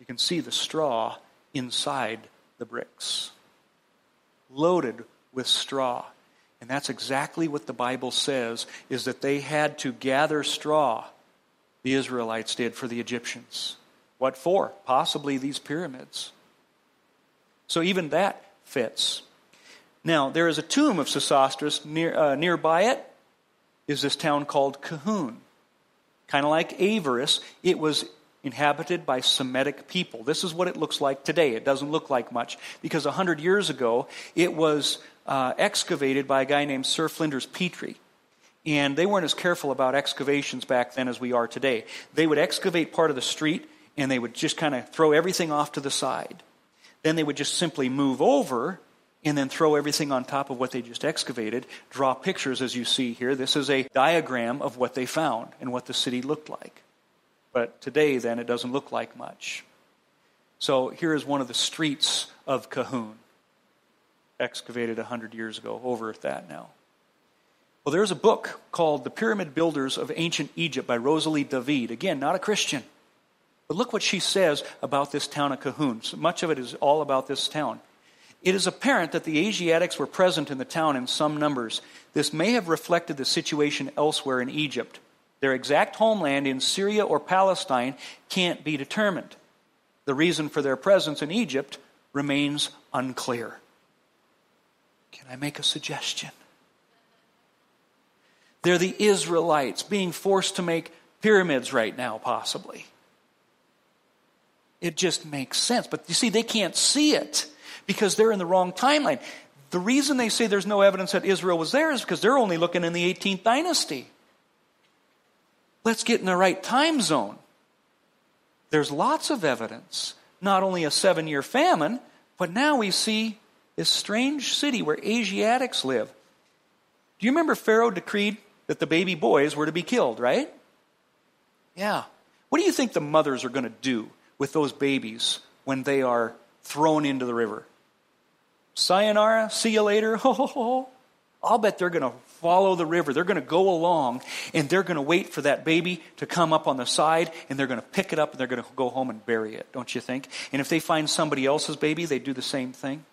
You can see the straw inside the bricks, loaded with straw. And that's exactly what the Bible says is that they had to gather straw the Israelites did for the Egyptians. What for? Possibly these pyramids. So even that fits. Now, there is a tomb of Sesostris near, uh, nearby it is this town called Kahun. Kind of like Avaris, it was inhabited by Semitic people. This is what it looks like today. It doesn't look like much because 100 years ago it was uh, excavated by a guy named Sir Flinders Petrie. And they weren't as careful about excavations back then as we are today. They would excavate part of the street and they would just kind of throw everything off to the side. Then they would just simply move over and then throw everything on top of what they just excavated, draw pictures as you see here. This is a diagram of what they found and what the city looked like. But today, then, it doesn't look like much. So here is one of the streets of Kahun, excavated 100 years ago, over at that now. Well, there's a book called The Pyramid Builders of Ancient Egypt by Rosalie David. Again, not a Christian. But look what she says about this town of Kahun. So much of it is all about this town. It is apparent that the Asiatics were present in the town in some numbers. This may have reflected the situation elsewhere in Egypt. Their exact homeland in Syria or Palestine can't be determined. The reason for their presence in Egypt remains unclear. Can I make a suggestion? They're the Israelites being forced to make pyramids right now, possibly. It just makes sense. But you see, they can't see it because they're in the wrong timeline. The reason they say there's no evidence that Israel was there is because they're only looking in the 18th dynasty. Let's get in the right time zone. There's lots of evidence, not only a seven year famine, but now we see this strange city where Asiatics live. Do you remember Pharaoh decreed that the baby boys were to be killed, right? Yeah. What do you think the mothers are going to do with those babies when they are thrown into the river? Sayonara, see you later. I'll bet they're going to follow the river. They're going to go along and they're going to wait for that baby to come up on the side and they're going to pick it up and they're going to go home and bury it, don't you think? And if they find somebody else's baby, they do the same thing.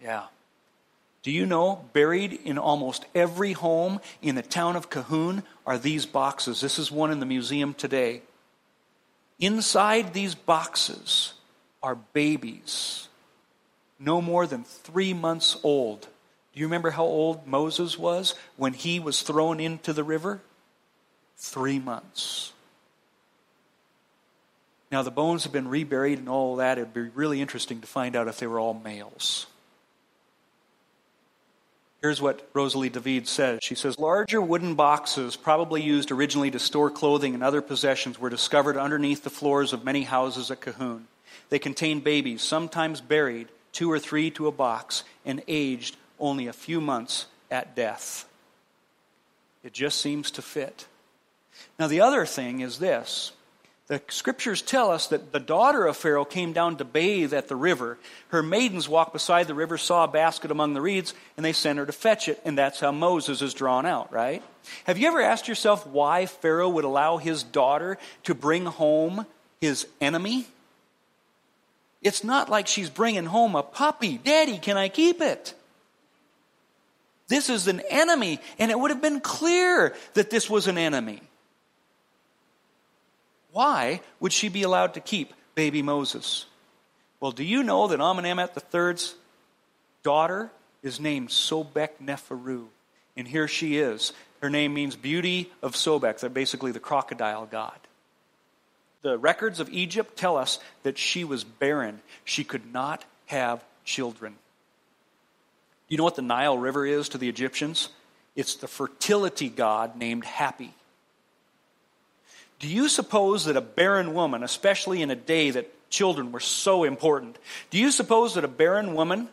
Yeah. Do you know, buried in almost every home in the town of Kahun are these boxes? This is one in the museum today. Inside these boxes are babies, no more than three months old. Do you remember how old Moses was when he was thrown into the river? Three months. Now, the bones have been reburied and all that. It'd be really interesting to find out if they were all males. Here's what Rosalie David says. She says, Larger wooden boxes, probably used originally to store clothing and other possessions, were discovered underneath the floors of many houses at Kahun. They contained babies, sometimes buried, two or three to a box, and aged only a few months at death. It just seems to fit. Now, the other thing is this the scriptures tell us that the daughter of Pharaoh came down to bathe at the river. Her maidens walked beside the river, saw a basket among the reeds, and they sent her to fetch it. And that's how Moses is drawn out, right? Have you ever asked yourself why Pharaoh would allow his daughter to bring home his enemy? It's not like she's bringing home a puppy. Daddy, can I keep it? This is an enemy, and it would have been clear that this was an enemy. Why would she be allowed to keep baby Moses? Well, do you know that Amenemhet III's daughter is named Sobek Neferu? And here she is. Her name means beauty of Sobek. They're basically the crocodile god. The records of Egypt tell us that she was barren. She could not have children. You know what the Nile River is to the Egyptians? It's the fertility god named Hapi. Do you suppose that a barren woman, especially in a day that children were so important, do you suppose that a barren woman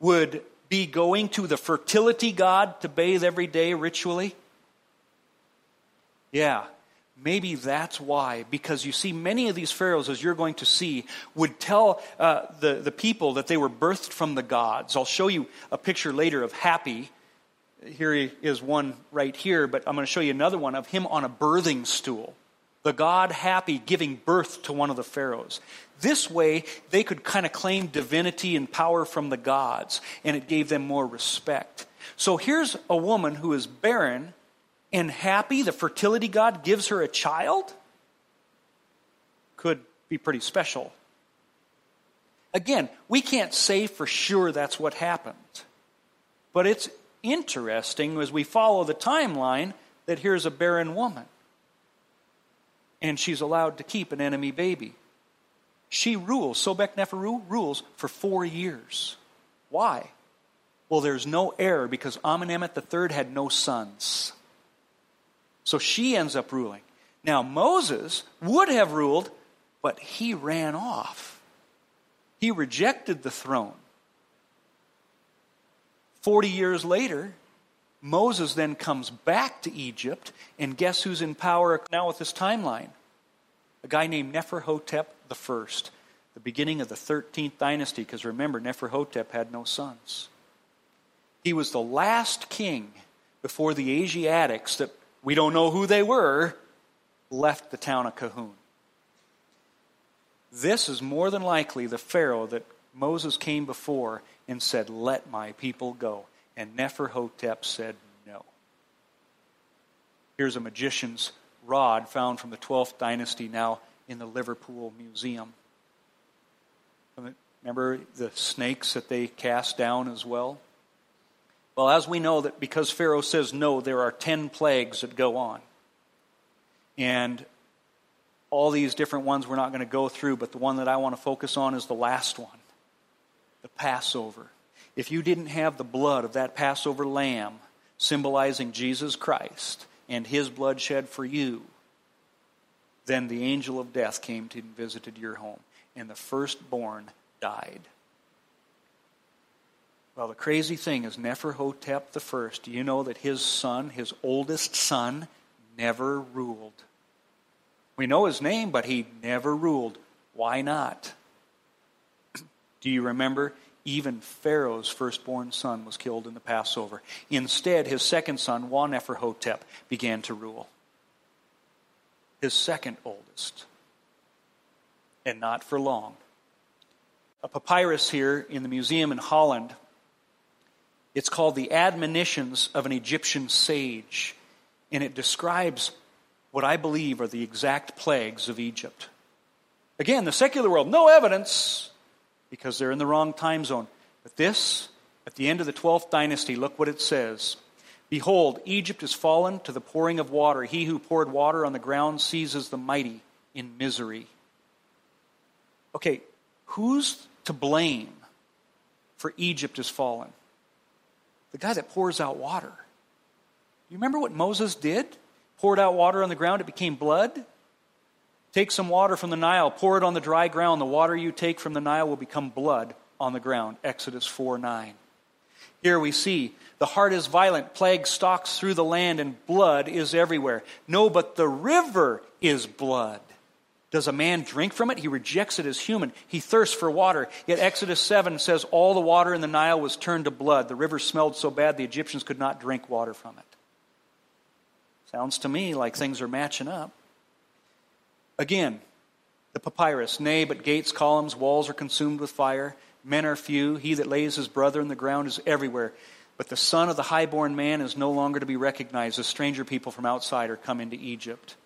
would be going to the fertility god to bathe every day ritually? Yeah, maybe that's why. Because you see, many of these pharaohs, as you're going to see, would tell uh, the, the people that they were birthed from the gods. I'll show you a picture later of Hapi. Here is one right here, but I'm going to show you another one of him on a birthing stool the God Hapi giving birth to one of the pharaohs. This way, they could kind of claim divinity and power from the gods, and it gave them more respect. So here's a woman who is barren and Hapi, the fertility god, gives her a child. Could be pretty special. Again, we can't say for sure that's what happened. But it's interesting as we follow the timeline that here's a barren woman and she's allowed to keep an enemy baby. She rules, Sobek Neferu rules for four years. Why? Well, there's no heir because Amenemhet III had no sons. So she ends up ruling. Now, Moses would have ruled, but he ran off. He rejected the throne. Forty years later, Moses then comes back to Egypt, and guess who's in power now with this timeline? A guy named Neferhotep I, the beginning of the 13th dynasty, because remember, Neferhotep had no sons. He was the last king before the Asiatics, that we don't know who they were, left the town of Kahun. This is more than likely the Pharaoh that Moses came before and said, Let my people go. And Neferhotep said no. Here's a magician's rod found from the 12th dynasty now in the Liverpool Museum. Remember the snakes that they cast down as well? Well, as we know that because Pharaoh says no, there are 10 plagues that go on. And all these different ones we're not going to go through, but the one that I want to focus on is the last one. the Passover. If you didn't have the blood of that Passover lamb symbolizing Jesus Christ and his blood shed for you, then the angel of death came to and visited your home, and the firstborn died. Well, the crazy thing is Neferhotep I, do you know that his son, his oldest son, never ruled? We know his name, but he never ruled. Why not? Do you remember? Even Pharaoh's firstborn son was killed in the Passover. Instead, his second son, Wa-Neferhotep, began to rule. His second oldest. And not for long. A papyrus here in the museum in Holland it's called The Admonitions of an Egyptian Sage, and it describes what I believe are the exact plagues of Egypt. Again, the secular world, no evidence because they're in the wrong time zone. But this, at the end of the 12th dynasty, look what it says. Behold, Egypt is fallen to the pouring of water. He who poured water on the ground seizes the mighty in misery. Okay, who's to blame for Egypt is fallen? The guy that pours out water. You remember what Moses did? Poured out water on the ground, it became blood. Take some water from the Nile, pour it on the dry ground. The water you take from the Nile will become blood on the ground. Exodus 4 9. Here we see the heart is violent, plague stalks through the land, and blood is everywhere. No, but the river is blood. Does a man drink from it? He rejects it as human. He thirsts for water. Yet Exodus 7 says all the water in the Nile was turned to blood. The river smelled so bad the Egyptians could not drink water from it. Sounds to me like things are matching up. Again, the papyrus, nay, but gates, columns, walls are consumed with fire. Men are few. He that lays his brother in the ground is everywhere. But the son of the highborn man is no longer to be recognized as stranger people from outside are come into Egypt.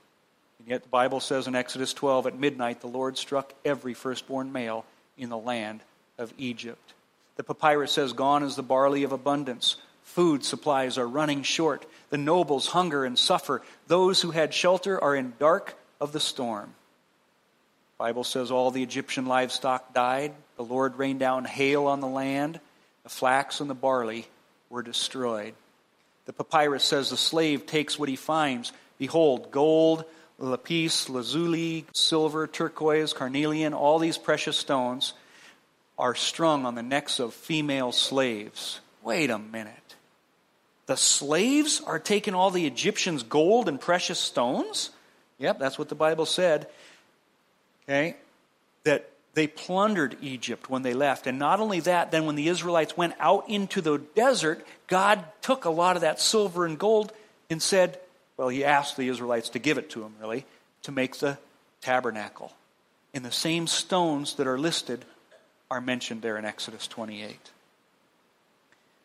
And yet the Bible says in Exodus 12, at midnight the Lord struck every firstborn male in the land of Egypt. The papyrus says, Gone is the barley of abundance. Food supplies are running short. The nobles hunger and suffer. Those who had shelter are in dark of the storm. The Bible says all the Egyptian livestock died. The Lord rained down hail on the land. The flax and the barley were destroyed. The papyrus says the slave takes what he finds. Behold, gold, lapis, lazuli, silver, turquoise, carnelian, all these precious stones are strung on the necks of female slaves. Wait a minute. The slaves are taking all the Egyptians' gold and precious stones? Yep, that's what the Bible said. Okay? That they plundered Egypt when they left. And not only that, then when the Israelites went out into the desert, God took a lot of that silver and gold and said, well, he asked the Israelites to give it to him, really, to make the tabernacle. And the same stones that are listed are mentioned there in Exodus 28.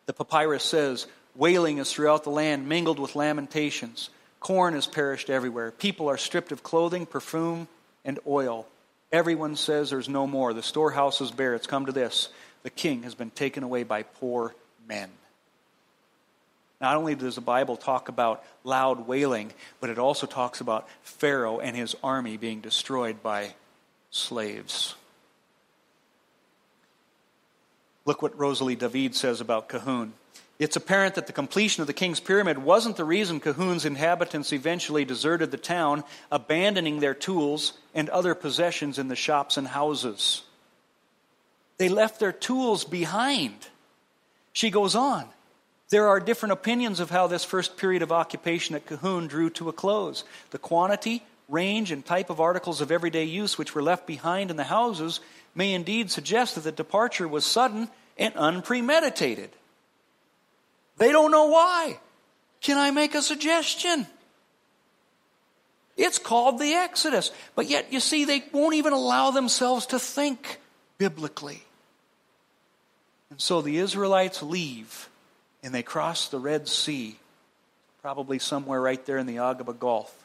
The papyrus says, Wailing is throughout the land, mingled with lamentations. Corn has perished everywhere. People are stripped of clothing, perfume, and oil. Everyone says there's no more. The storehouse is bare. It's come to this. The king has been taken away by poor men. Not only does the Bible talk about loud wailing, but it also talks about Pharaoh and his army being destroyed by slaves. Look what Rosalie David says about Kahun. It's apparent that the completion of the king's pyramid wasn't the reason Kahun's inhabitants eventually deserted the town, abandoning their tools and other possessions in the shops and houses. They left their tools behind. She goes on. There are different opinions of how this first period of occupation at Kahun drew to a close. The quantity, range, and type of articles of everyday use which were left behind in the houses may indeed suggest that the departure was sudden and unpremeditated. They don't know why. Can I make a suggestion? It's called the Exodus. But yet, you see, they won't even allow themselves to think biblically. And so the Israelites leave and they crossed the Red Sea, probably somewhere right there in the Aqaba Gulf.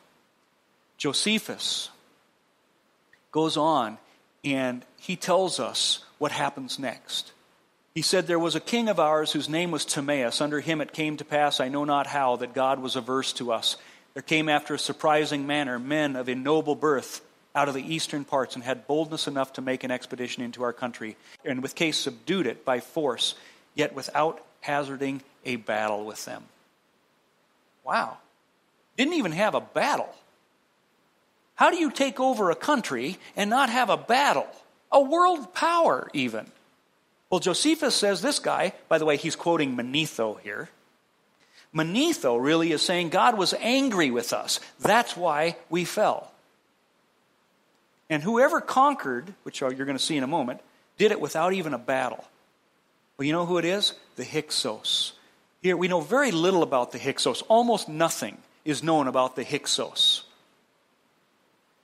Josephus goes on and he tells us what happens next. He said, There was a king of ours whose name was Timaeus. Under him it came to pass, I know not how, that God was averse to us. There came after a surprising manner men of ignoble birth out of the eastern parts and had boldness enough to make an expedition into our country, and with case subdued it by force, yet without hazarding a battle with them. Wow. Didn't even have a battle. How do you take over a country and not have a battle? A world power, even. Well, Josephus says this guy, by the way, he's quoting Manetho here. Manetho really is saying God was angry with us. That's why we fell. And whoever conquered, which you're going to see in a moment, did it without even a battle. Well, you know who it is? The Hyksos. Here, we know very little about the Hyksos. Almost nothing is known about the Hyksos.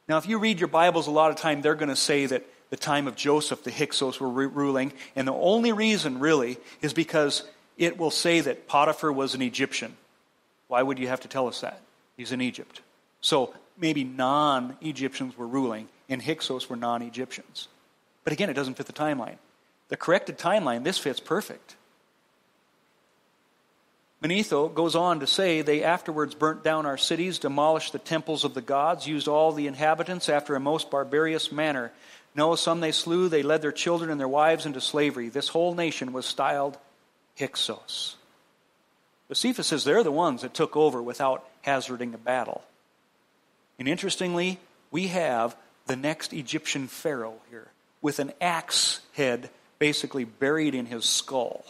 Now, if you read your Bibles, a lot of time they're going to say that the time of Joseph, the Hyksos were ruling, and the only reason, really, is because it will say that Potiphar was an Egyptian. Why would you have to tell us that? He's in Egypt. So maybe non Egyptians were ruling, and Hyksos were non Egyptians. But again, it doesn't fit the timeline. The corrected timeline, this fits perfect. Manetho goes on to say they afterwards burnt down our cities, demolished the temples of the gods, used all the inhabitants after a most barbarous manner. No, some they slew, they led their children and their wives into slavery. This whole nation was styled Hyksos. Josephus says they're the ones that took over without hazarding a battle. And interestingly, we have the next Egyptian pharaoh here with an axe head basically buried in his skull.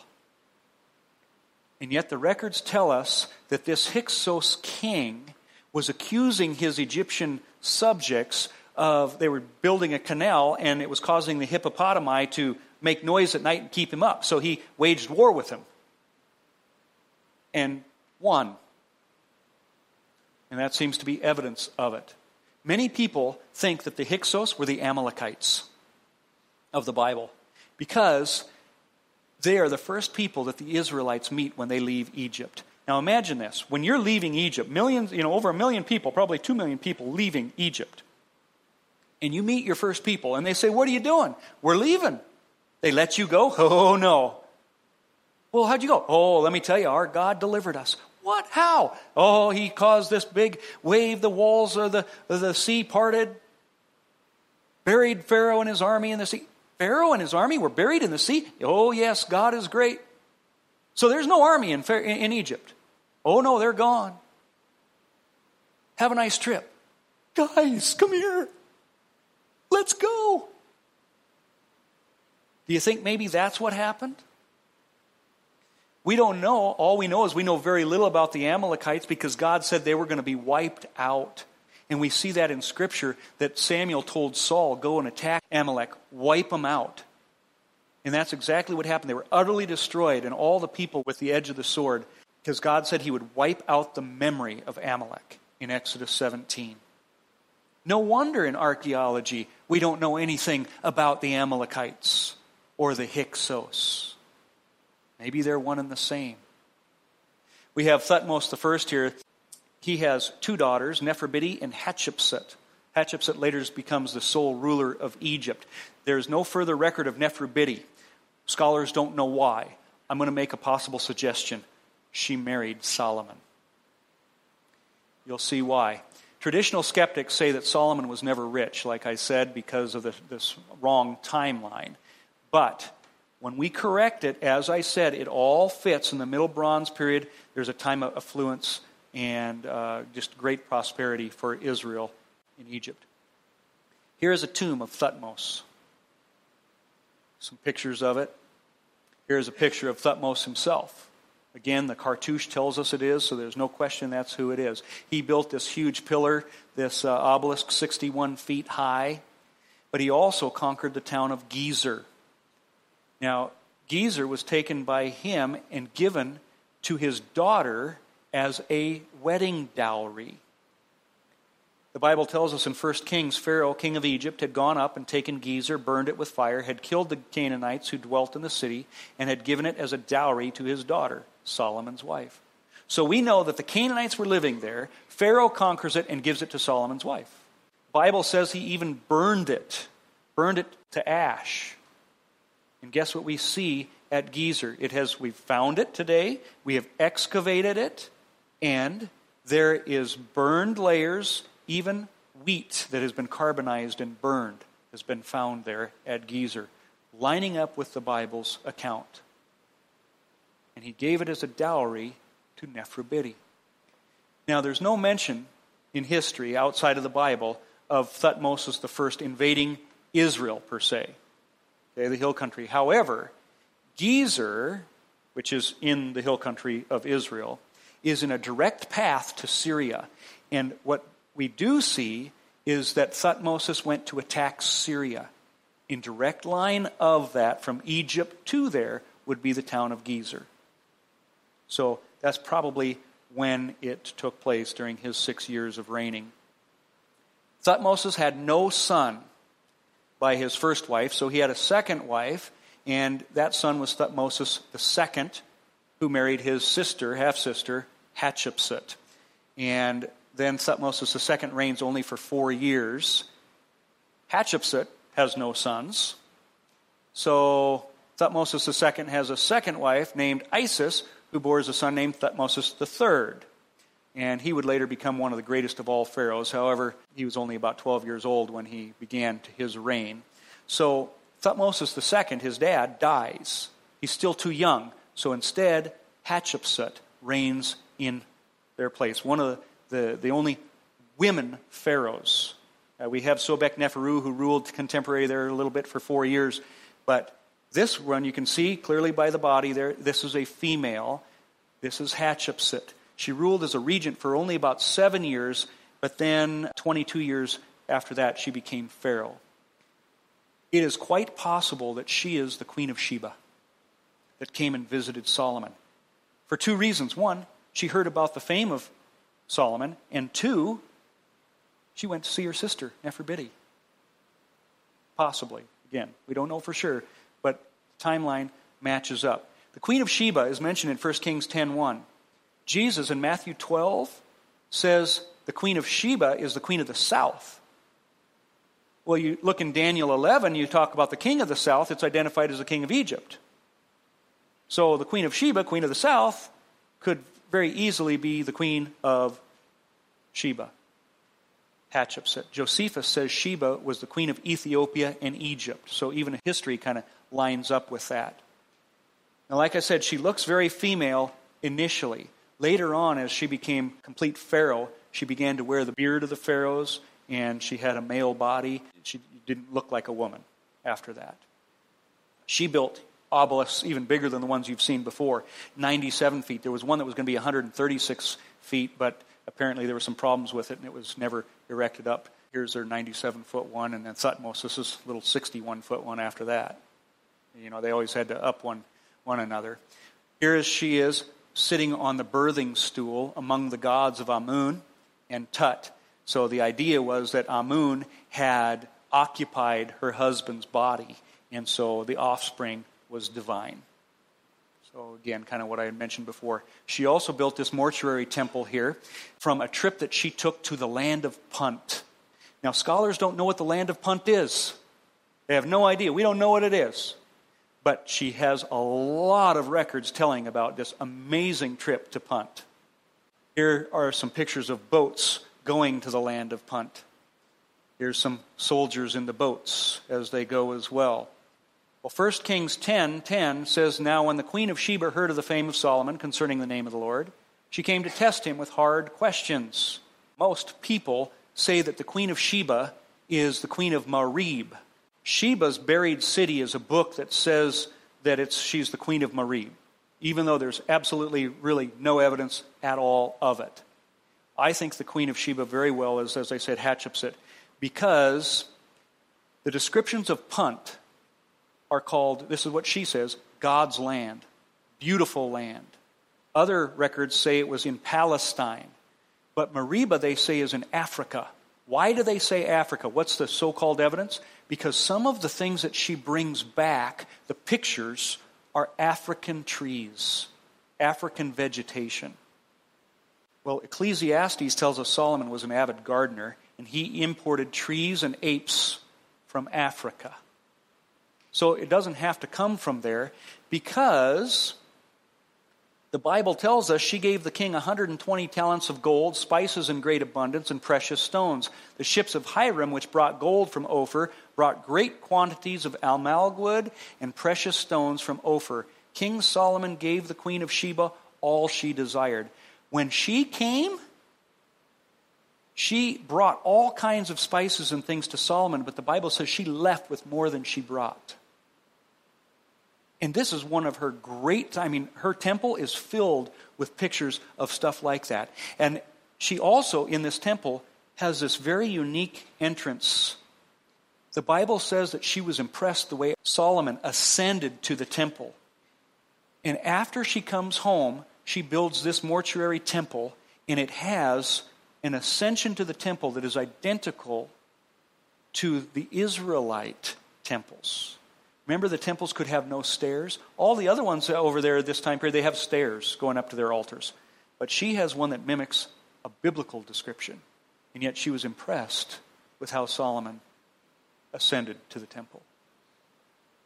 And yet the records tell us that this Hyksos king was accusing his Egyptian subjects of they were building a canal and it was causing the hippopotami to make noise at night and keep him up. So he waged war with him and won. And that seems to be evidence of it. Many people think that the Hyksos were the Amalekites of the Bible because they are the first people that the Israelites meet when they leave Egypt. Now imagine this. When you're leaving Egypt, millions, you know, over a million people, probably two million people leaving Egypt. And you meet your first people and they say, What are you doing? We're leaving. They let you go? Oh no. Well, how'd you go? Oh, let me tell you, our God delivered us. What? How? Oh, he caused this big wave, the walls of the, of the sea parted, buried Pharaoh and his army in the sea. Pharaoh and his army were buried in the sea? Oh, yes, God is great. So there's no army in, in Egypt. Oh, no, they're gone. Have a nice trip. Guys, come here. Let's go. Do you think maybe that's what happened? We don't know. All we know is we know very little about the Amalekites because God said they were going to be wiped out. And we see that in Scripture that Samuel told Saul, go and attack Amalek, wipe them out. And that's exactly what happened. They were utterly destroyed, and all the people with the edge of the sword, because God said he would wipe out the memory of Amalek in Exodus 17. No wonder in archaeology we don't know anything about the Amalekites or the Hyksos. Maybe they're one and the same. We have Thutmose first here he has two daughters, Neferbiti and Hatshepsut. Hatshepsut later becomes the sole ruler of Egypt. There's no further record of Neferbiti. Scholars don't know why. I'm going to make a possible suggestion. She married Solomon. You'll see why. Traditional skeptics say that Solomon was never rich, like I said, because of the, this wrong timeline. But when we correct it, as I said, it all fits in the Middle Bronze period. There's a time of affluence and uh, just great prosperity for Israel in Egypt. Here is a tomb of Thutmose. Some pictures of it. Here's a picture of Thutmose himself. Again, the cartouche tells us it is, so there's no question that's who it is. He built this huge pillar, this uh, obelisk 61 feet high, but he also conquered the town of Gezer. Now, Gezer was taken by him and given to his daughter as a wedding dowry. The Bible tells us in 1 Kings, Pharaoh, king of Egypt, had gone up and taken Gezer, burned it with fire, had killed the Canaanites who dwelt in the city, and had given it as a dowry to his daughter, Solomon's wife. So we know that the Canaanites were living there. Pharaoh conquers it and gives it to Solomon's wife. The Bible says he even burned it, burned it to ash. And guess what we see at Gezer? It has we've found it today. We have excavated it and there is burned layers, even wheat that has been carbonized and burned has been found there at Gezer, lining up with the Bible's account. And he gave it as a dowry to Neferbiti. Now, there's no mention in history outside of the Bible of Thutmosis I invading Israel, per se, okay, the hill country. However, Gezer, which is in the hill country of Israel, is in a direct path to Syria. And what we do see is that Thutmosis went to attack Syria. In direct line of that, from Egypt to there, would be the town of Gezer. So that's probably when it took place during his six years of reigning. Thutmosis had no son by his first wife, so he had a second wife, and that son was Thutmosis II, who married his sister, half sister, Hatshepsut. And then Thutmosis II reigns only for four years. Hatshepsut has no sons. So Thutmosis II has a second wife named Isis, who bores a son named Thutmosis III. And he would later become one of the greatest of all pharaohs. However, he was only about 12 years old when he began his reign. So Thutmosis II, his dad, dies. He's still too young. So instead, Hatshepsut reigns in their place. One of the, the, the only women pharaohs. Uh, we have Sobek Neferu, who ruled contemporary there a little bit for four years. But this one, you can see clearly by the body there, this is a female. This is Hatshepsut. She ruled as a regent for only about seven years, but then 22 years after that, she became pharaoh. It is quite possible that she is the Queen of Sheba that came and visited Solomon. For two reasons. One, she heard about the fame of Solomon, and two, she went to see her sister, Neferbiti. Possibly. Again, we don't know for sure, but the timeline matches up. The Queen of Sheba is mentioned in 1 Kings 10.1. Jesus in Matthew 12 says the Queen of Sheba is the Queen of the South. Well, you look in Daniel 11, you talk about the king of the south, it's identified as the king of Egypt. So the Queen of Sheba, Queen of the South, could very easily be the queen of Sheba. Hatshepsut. Josephus says Sheba was the queen of Ethiopia and Egypt. So even history kind of lines up with that. Now, like I said, she looks very female initially. Later on, as she became complete pharaoh, she began to wear the beard of the pharaohs and she had a male body. She didn't look like a woman after that. She built obelisks even bigger than the ones you've seen before 97 feet. There was one that was going to be 136 feet, but apparently there were some problems with it and it was never erected up. Here's their 97 foot one, and then Thutmose, this is little 61 foot one after that. You know, they always had to up one, one another. Here she is, sitting on the birthing stool among the gods of Amun and Tut. So the idea was that Amun had occupied her husband's body, and so the offspring was divine. So, again, kind of what I had mentioned before. She also built this mortuary temple here from a trip that she took to the land of Punt. Now, scholars don't know what the land of Punt is, they have no idea. We don't know what it is. But she has a lot of records telling about this amazing trip to Punt. Here are some pictures of boats going to the land of Punt. Here's some soldiers in the boats as they go as well. Well, 1 Kings 10 10 says, Now when the queen of Sheba heard of the fame of Solomon concerning the name of the Lord, she came to test him with hard questions. Most people say that the queen of Sheba is the queen of Marib. Sheba's Buried City is a book that says that it's, she's the queen of Marib, even though there's absolutely, really no evidence at all of it. I think the queen of Sheba very well is, as I said, Hatshepsut, because the descriptions of Punt are called, this is what she says, God's land, beautiful land. Other records say it was in Palestine. But Mariba, they say, is in Africa. Why do they say Africa? What's the so called evidence? Because some of the things that she brings back, the pictures, are African trees, African vegetation. Well, Ecclesiastes tells us Solomon was an avid gardener, and he imported trees and apes from Africa. So it doesn't have to come from there because The Bible tells us she gave the king 120 talents of gold, spices in great abundance, and precious stones. The ships of Hiram, which brought gold from Ophir, brought great quantities of almugwood and precious stones from Ophir. King Solomon gave the queen of Sheba all she desired. When she came, she brought all kinds of spices and things to Solomon, but the Bible says she left with more than she brought. And this is one of her great, I mean, her temple is filled with pictures of stuff like that. And she also, in this temple, has this very unique entrance. The Bible says that she was impressed the way Solomon ascended to the temple. And after she comes home, she builds this mortuary temple, and it has an ascension to the temple that is identical to the Israelite temples. Remember, the temples could have no stairs? All the other ones over there at this time period, they have stairs going up to their altars. But she has one that mimics a biblical description. And yet she was impressed with how Solomon ascended to the temple.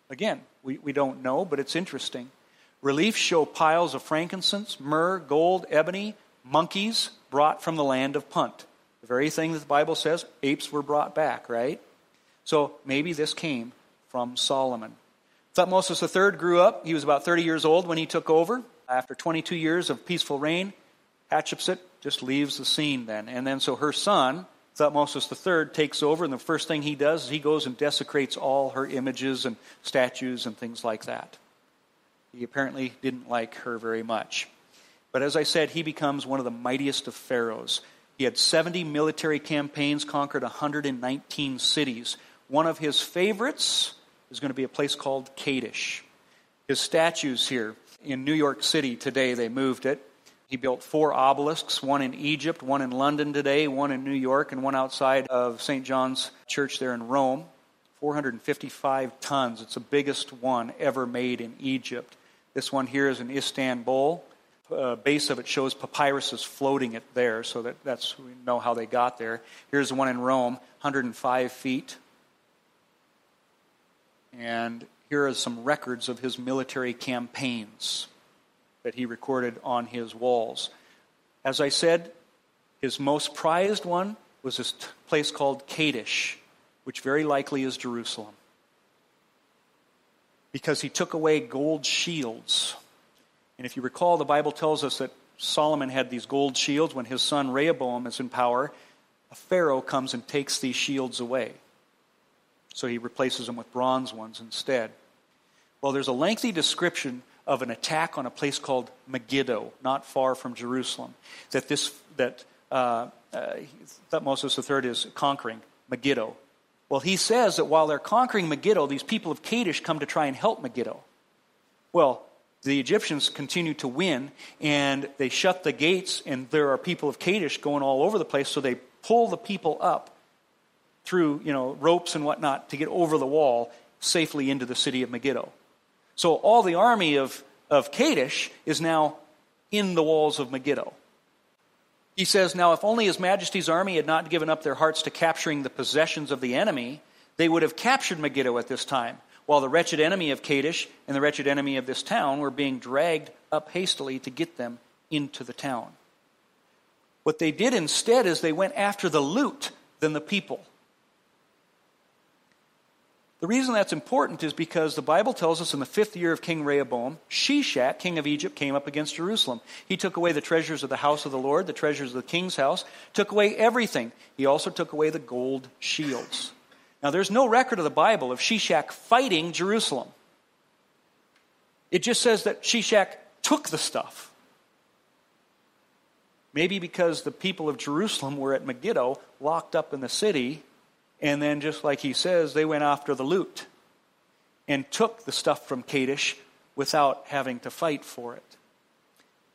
Again, we, we don't know, but it's interesting. Reliefs show piles of frankincense, myrrh, gold, ebony, monkeys brought from the land of Punt. The very thing that the Bible says apes were brought back, right? So maybe this came from Solomon. Thutmosis III grew up. He was about 30 years old when he took over. After 22 years of peaceful reign, Hatshepsut just leaves the scene then. And then so her son, Thutmosis III, takes over, and the first thing he does is he goes and desecrates all her images and statues and things like that. He apparently didn't like her very much. But as I said, he becomes one of the mightiest of pharaohs. He had 70 military campaigns, conquered 119 cities. One of his favorites is going to be a place called Kadesh. His statues here in New York City today, they moved it. He built four obelisks, one in Egypt, one in London today, one in New York, and one outside of St. John's Church there in Rome. 455 tons. It's the biggest one ever made in Egypt. This one here is in Istanbul. Uh, base of it shows papyrus floating it there, so that that's we know how they got there. Here's the one in Rome, 105 feet, and here are some records of his military campaigns that he recorded on his walls. As I said, his most prized one was this place called Kadesh, which very likely is Jerusalem. Because he took away gold shields. And if you recall, the Bible tells us that Solomon had these gold shields. When his son Rehoboam is in power, a Pharaoh comes and takes these shields away. So he replaces them with bronze ones instead. Well, there's a lengthy description of an attack on a place called Megiddo, not far from Jerusalem, that this that uh, uh, Thutmosis III is conquering Megiddo. Well, he says that while they're conquering Megiddo, these people of Kadesh come to try and help Megiddo. Well, the Egyptians continue to win, and they shut the gates, and there are people of Kadesh going all over the place, so they pull the people up through you know ropes and whatnot to get over the wall safely into the city of Megiddo. So all the army of, of Kadesh is now in the walls of Megiddo. He says, Now, if only His Majesty's army had not given up their hearts to capturing the possessions of the enemy, they would have captured Megiddo at this time, while the wretched enemy of Kadesh and the wretched enemy of this town were being dragged up hastily to get them into the town. What they did instead is they went after the loot than the people. The reason that's important is because the Bible tells us in the fifth year of King Rehoboam, Shishak, king of Egypt, came up against Jerusalem. He took away the treasures of the house of the Lord, the treasures of the king's house, took away everything. He also took away the gold shields. Now, there's no record of the Bible of Shishak fighting Jerusalem. It just says that Shishak took the stuff. Maybe because the people of Jerusalem were at Megiddo, locked up in the city, and then, just like he says, they went after the loot and took the stuff from Kadesh without having to fight for it.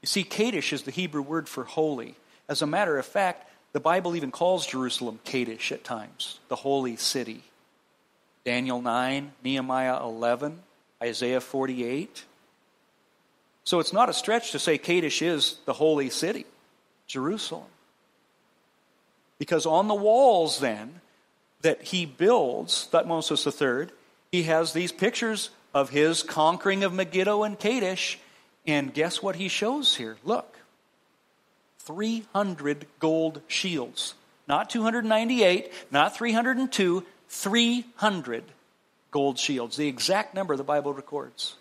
You see, Kadesh is the Hebrew word for holy. As a matter of fact, the Bible even calls Jerusalem Kadesh at times, the holy city. Daniel 9, Nehemiah 11, Isaiah 48. So it's not a stretch to say Kadesh is the holy city, Jerusalem. Because on the walls, then, that he builds, Thutmosis III, he has these pictures of his conquering of Megiddo and Kadesh, And guess what he shows here? Look 300 gold shields. Not 298, not 302, 300 gold shields. The exact number the Bible records.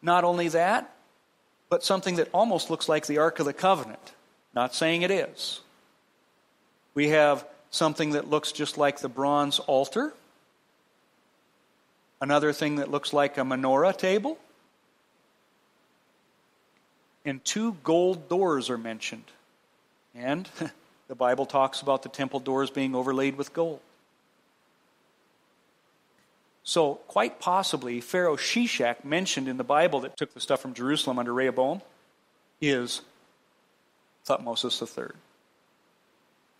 Not only that, but something that almost looks like the Ark of the Covenant. Not saying it is. We have something that looks just like the bronze altar. Another thing that looks like a menorah table. And two gold doors are mentioned. And the Bible talks about the temple doors being overlaid with gold. So, quite possibly, Pharaoh Shishak, mentioned in the Bible that took the stuff from Jerusalem under Rehoboam, is Thutmose III.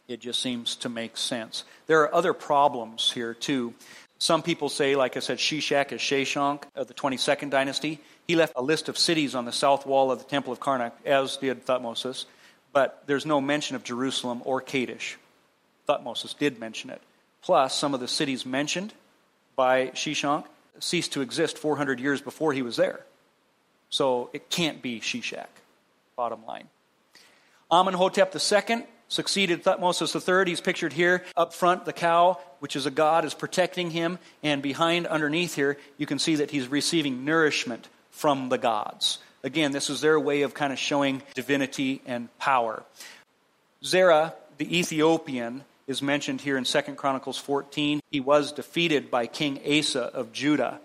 It just seems to make sense. There are other problems here, too. Some people say, like I said, Shishak is Sheshonk of the 22nd dynasty. He left a list of cities on the south wall of the Temple of Karnak, as did Thutmose, but there's no mention of Jerusalem or Kadesh. Thutmose did mention it. Plus, some of the cities mentioned by Sheshonk ceased to exist 400 years before he was there. So it can't be Shishak, bottom line. Amenhotep II succeeded Thutmose III. He's pictured here. Up front, the cow, which is a god, is protecting him. And behind, underneath here, you can see that he's receiving nourishment from the gods. Again, this is their way of kind of showing divinity and power. Zerah, the Ethiopian, is mentioned here in 2 Chronicles 14. He was defeated by King Asa of Judah.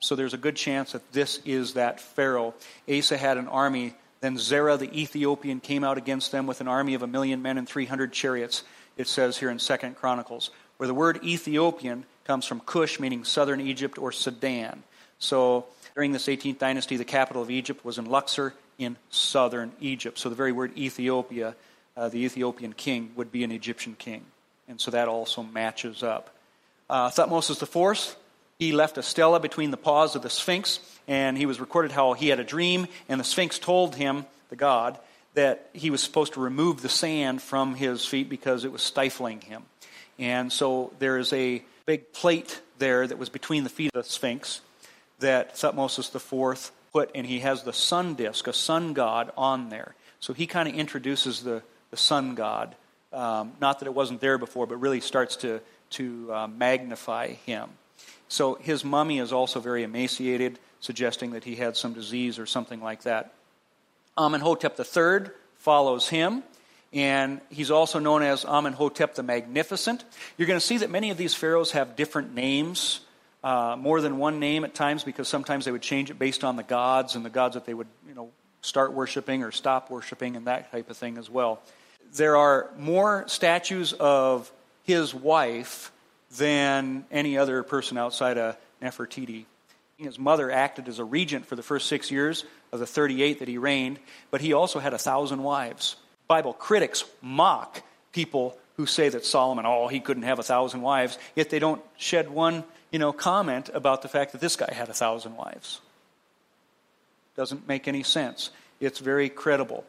So there's a good chance that this is that Pharaoh. Asa had an army. Then Zerah the Ethiopian came out against them with an army of a million men and 300 chariots, it says here in 2 Chronicles, where the word Ethiopian comes from Cush, meaning southern Egypt or Sudan. So during this 18th dynasty, the capital of Egypt was in Luxor in southern Egypt. So the very word Ethiopia uh, the Ethiopian king would be an Egyptian king. And so that also matches up. Uh, Thutmose IV, he left a stela between the paws of the Sphinx, and he was recorded how he had a dream, and the Sphinx told him, the god, that he was supposed to remove the sand from his feet because it was stifling him. And so there is a big plate there that was between the feet of the Sphinx that Thutmose IV put, and he has the sun disk, a sun god, on there. So he kind of introduces the, the sun god. Um, not that it wasn't there before, but really starts to, to uh, magnify him. So his mummy is also very emaciated, suggesting that he had some disease or something like that. Amenhotep III follows him, and he's also known as Amenhotep the Magnificent. You're going to see that many of these pharaohs have different names, uh, more than one name at times, because sometimes they would change it based on the gods and the gods that they would, you know, start worshiping or stop worshiping and that type of thing as well there are more statues of his wife than any other person outside of Nefertiti. His mother acted as a regent for the first six years of the 38 that he reigned, but he also had a thousand wives. Bible critics mock people who say that Solomon, oh, he couldn't have a thousand wives, yet they don't shed one, you know, comment about the fact that this guy had a thousand wives. Doesn't make any sense. It's very credible.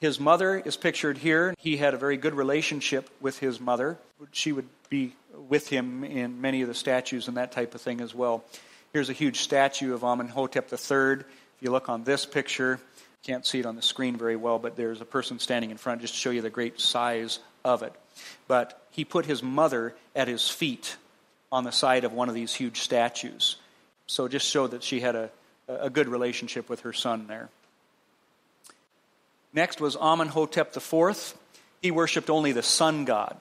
His mother is pictured here. He had a very good relationship with his mother. She would be with him in many of the statues and that type of thing as well. Here's a huge statue of Amenhotep III. If you look on this picture, can't see it on the screen very well, but there's a person standing in front just to show you the great size of it. But he put his mother at his feet on the side of one of these huge statues. So just show that she had a, a good relationship with her son there. Next was Amenhotep IV. He worshiped only the sun god,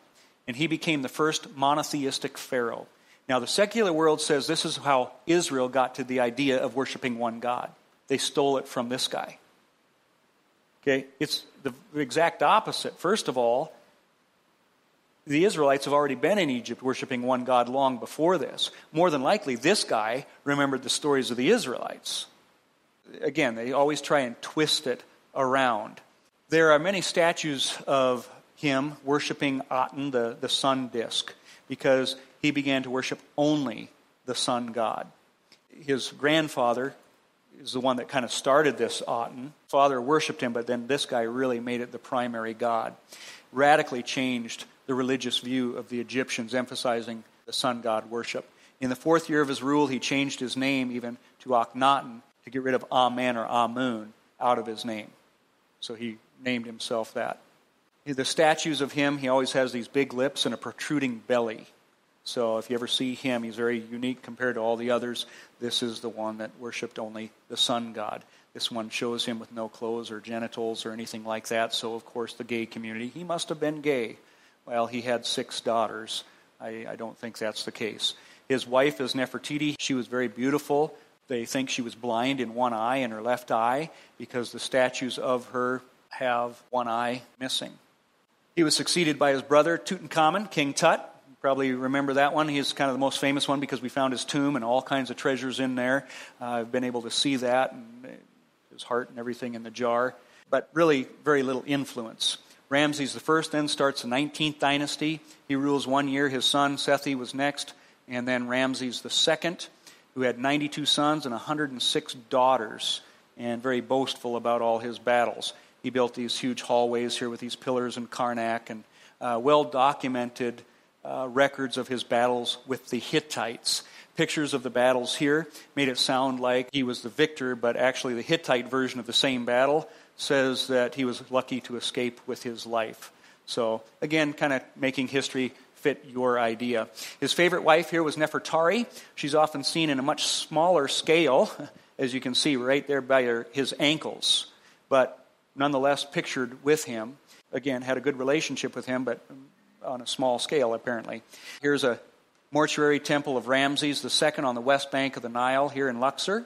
and he became the first monotheistic pharaoh. Now, the secular world says this is how Israel got to the idea of worshiping one God. They stole it from this guy. Okay, it's the exact opposite. First of all, the Israelites have already been in Egypt worshiping one God long before this. More than likely, this guy remembered the stories of the Israelites. Again, they always try and twist it around. There are many statues of him worshiping Aten, the, the sun disk, because he began to worship only the sun god. His grandfather is the one that kind of started this Aten. Father worshiped him, but then this guy really made it the primary god. Radically changed the religious view of the Egyptians, emphasizing the sun god worship. In the fourth year of his rule, he changed his name even to Akhenaten, to get rid of Amen or Amun out of his name. So he named himself that. The statues of him, he always has these big lips and a protruding belly. So if you ever see him, he's very unique compared to all the others. This is the one that worshipped only the sun god. This one shows him with no clothes or genitals or anything like that. So, of course, the gay community, he must have been gay. Well, he had six daughters. I, I don't think that's the case. His wife is Nefertiti. She was very beautiful. They think she was blind in one eye, in her left eye, because the statues of her have one eye missing. He was succeeded by his brother Tutankhamun, King Tut You probably remember that one. He's kind of the most famous one because we found his tomb and all kinds of treasures in there. Uh, I've been able to see that, and his heart and everything in the jar, but really very little influence. Ramses I then starts the 19th dynasty. He rules one year. His son Sethi was next, and then Ramses II, who had 92 sons and 106 daughters, and very boastful about all his battles. He built these huge hallways here with these pillars and Karnak, and uh, well documented uh, records of his battles with the Hittites. Pictures of the battles here made it sound like he was the victor, but actually, the Hittite version of the same battle says that he was lucky to escape with his life. So, again, kind of making history fit your idea. His favorite wife here was Nefertari. She's often seen in a much smaller scale, as you can see right there by her, his ankles, but nonetheless pictured with him. Again, had a good relationship with him, but on a small scale, apparently. Here's a mortuary temple of Ramses II on the west bank of the Nile here in Luxor.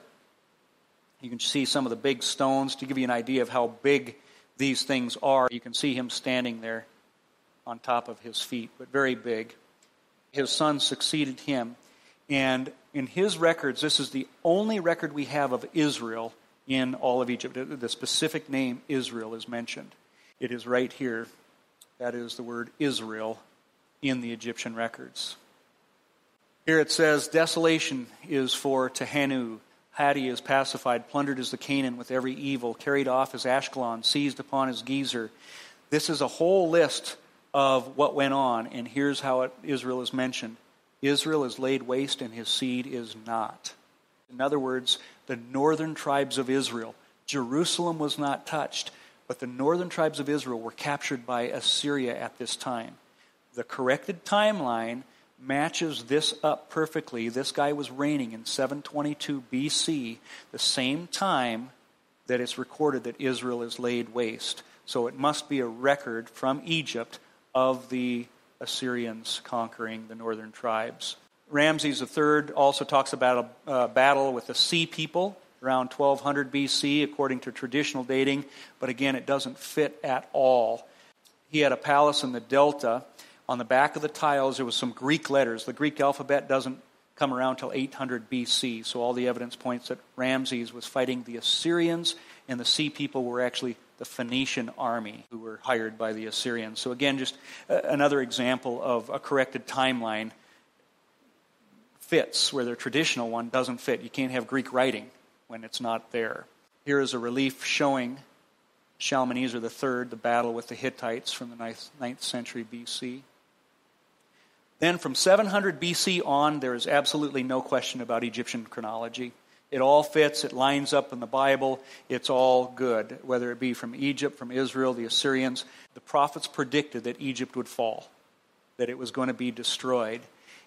You can see some of the big stones to give you an idea of how big these things are. You can see him standing there on top of his feet, but very big. His son succeeded him. And in his records, this is the only record we have of Israel in all of Egypt. The specific name Israel is mentioned. It is right here that is the word Israel in the Egyptian records. Here it says, Desolation is for Tehenu. Hatti is pacified, plundered is the Canaan with every evil, carried off is Ashkelon, seized upon is Gezer. This is a whole list of what went on, and here's how it, Israel is mentioned Israel is laid waste, and his seed is not. In other words, the northern tribes of Israel. Jerusalem was not touched. But the northern tribes of Israel were captured by Assyria at this time. The corrected timeline matches this up perfectly. This guy was reigning in 722 BC, the same time that it's recorded that Israel is laid waste. So it must be a record from Egypt of the Assyrians conquering the northern tribes. Ramses III also talks about a, battle with the sea people around 1200 BC, according to traditional dating, but again, it doesn't fit at all. He had a palace in the Delta. On the back of the tiles, there was some Greek letters. The Greek alphabet doesn't come around till 800 BC, so all the evidence points that Ramses was fighting the Assyrians, and the sea people were actually the Phoenician army who were hired by the Assyrians. So, again, just another example of a corrected timeline fits where the traditional one doesn't fit. You can't have Greek writing when it's not there. Here is a relief showing Shalmaneser III, the battle with the Hittites from the 9th, 9th century BC. Then from 700 BC on, there is absolutely no question about Egyptian chronology. It all fits, it lines up in the Bible, it's all good, whether it be from Egypt, from Israel, the Assyrians. The prophets predicted that Egypt would fall, that it was going to be destroyed.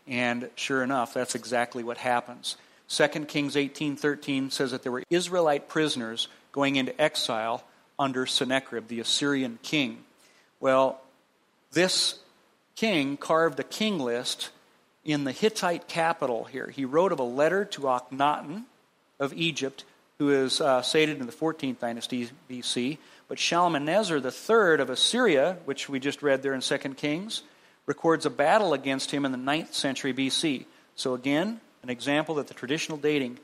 And sure enough, that's exactly what happens. 2 Kings 18:13 says that there were Israelite prisoners going into exile under Sennacherib, the Assyrian king. Well, this king carved a king list in the Hittite capital here. He wrote of a letter to Akhenaten of Egypt, who is uh, sated in the 14th dynasty BC. But Shalmaneser III of Assyria, which we just read there in 2 Kings, records a battle against him in the 9th century BC. So again, an example that the traditional dating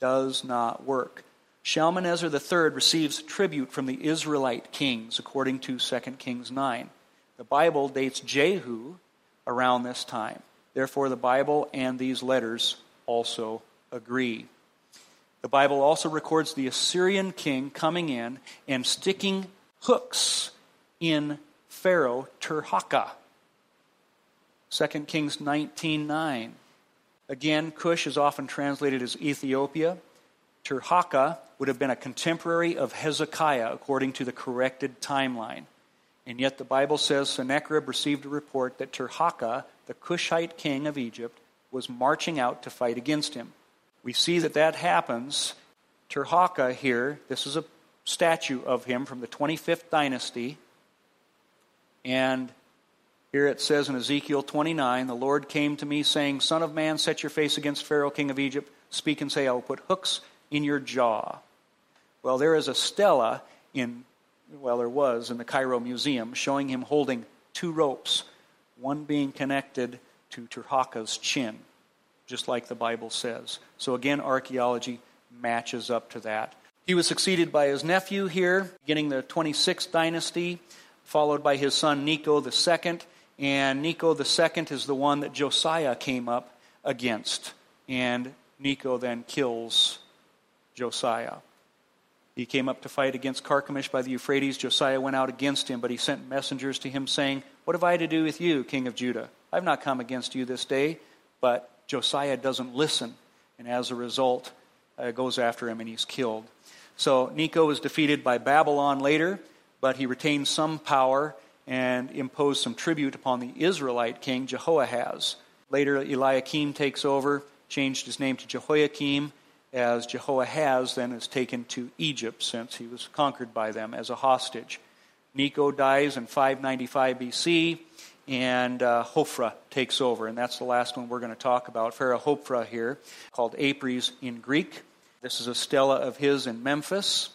does not work. Shalmaneser III receives tribute from the Israelite kings, according to 2 Kings 9. The Bible dates Jehu around this time. Therefore, the Bible and these letters also agree. The Bible also records the Assyrian king coming in and sticking hooks in Pharaoh Tirhakah. 2 Kings 19:9. Again, Cush is often translated as Ethiopia. Tirhakah would have been a contemporary of Hezekiah according to the corrected timeline. And yet the Bible says Sennacherib received a report that Tirhakah, the Cushite king of Egypt, was marching out to fight against him. We see that that happens. Tirhakah here, this is a statue of him from the 25th dynasty. And here it says in Ezekiel 29 The Lord came to me, saying, Son of man, set your face against Pharaoh, king of Egypt. Speak and say, I will put hooks in your jaw. Well, there is a stela in, well, there was in the Cairo Museum showing him holding two ropes, one being connected to Tirhakah's chin, just like the Bible says. So again, archaeology matches up to that. He was succeeded by his nephew here, beginning the 26th dynasty, followed by his son Necho II. And Necho II is the one that Josiah came up against. And Necho then kills Josiah. He came up to fight against Carchemish by the Euphrates. Josiah went out against him, but he sent messengers to him, saying, What have I to do with you, king of Judah? I've not come against you this day. But Josiah doesn't listen, and as a result, uh, goes after him and he's killed. So Necho was defeated by Babylon later, but he retained some power and imposed some tribute upon the Israelite king Jehoahaz. Later, Eliakim takes over, changed his name to Jehoiakim as Jehoahaz then is taken to Egypt since he was conquered by them as a hostage. Necho dies in 595 BC, and uh, Hophra takes over, and that's the last one we're going to talk about. Pharaoh Hophra here, called Apries in Greek. This is a stela of his in Memphis,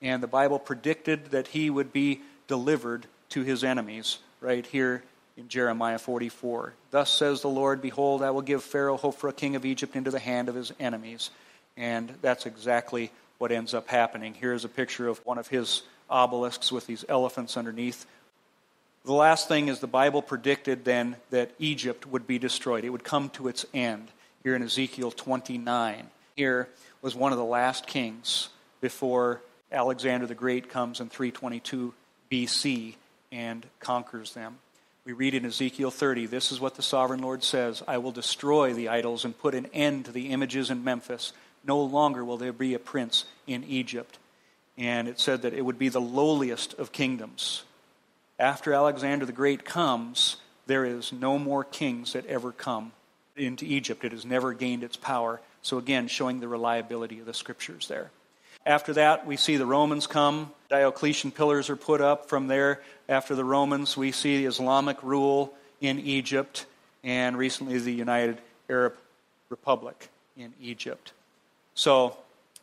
and the Bible predicted that he would be delivered to his enemies right here in Jeremiah 44. Thus says the Lord, Behold, I will give Pharaoh Hophra, king of Egypt, into the hand of his enemies and that's exactly what ends up happening. Here's a picture of one of his obelisks with these elephants underneath. The last thing is the Bible predicted then that Egypt would be destroyed. It would come to its end. Here in Ezekiel 29. Here was one of the last kings before Alexander the Great comes in 322 BC and conquers them. We read in Ezekiel 30 this is what the sovereign Lord says I will destroy the idols and put an end to the images in Memphis. No longer will there be a prince in Egypt. And it said that it would be the lowliest of kingdoms. After Alexander the Great comes, there is no more kings that ever come into Egypt. It has never gained its power. So, again, showing the reliability of the scriptures there. After that, we see the Romans come. Diocletian pillars are put up. From there, after the Romans, we see the Islamic rule in Egypt, and recently the United Arab Republic in Egypt. So,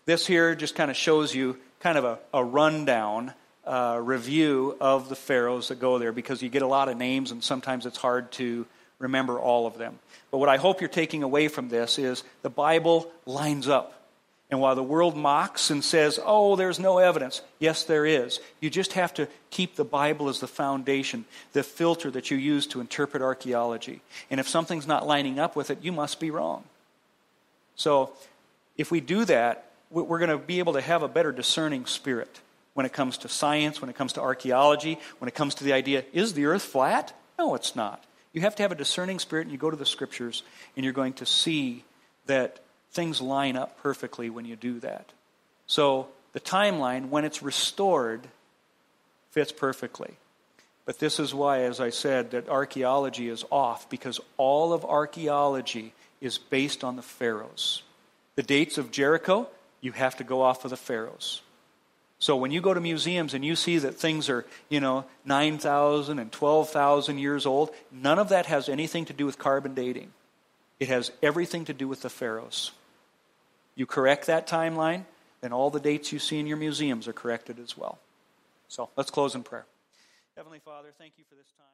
this here just kind of shows you kind of a, a rundown uh, review of the pharaohs that go there because you get a lot of names and sometimes it's hard to remember all of them. But what I hope you're taking away from this is the Bible lines up. And while the world mocks and says, oh, there's no evidence, yes, there is. You just have to keep the Bible as the foundation, the filter that you use to interpret archaeology. And if something's not lining up with it, you must be wrong. So if we do that, we're going to be able to have a better discerning spirit when it comes to science, when it comes to archaeology, when it comes to the idea is the earth flat? No, it's not. You have to have a discerning spirit, and you go to the scriptures, and you're going to see that things line up perfectly when you do that. So the timeline, when it's restored, fits perfectly. But this is why, as I said, that archaeology is off, because all of archaeology is based on the pharaohs. The dates of Jericho, you have to go off of the pharaohs. So when you go to museums and you see that things are, you know, 9,000 and 12,000 years old, none of that has anything to do with carbon dating. It has everything to do with the pharaohs. You correct that timeline, then all the dates you see in your museums are corrected as well. So let's close in prayer. Heavenly Father, thank you for this time.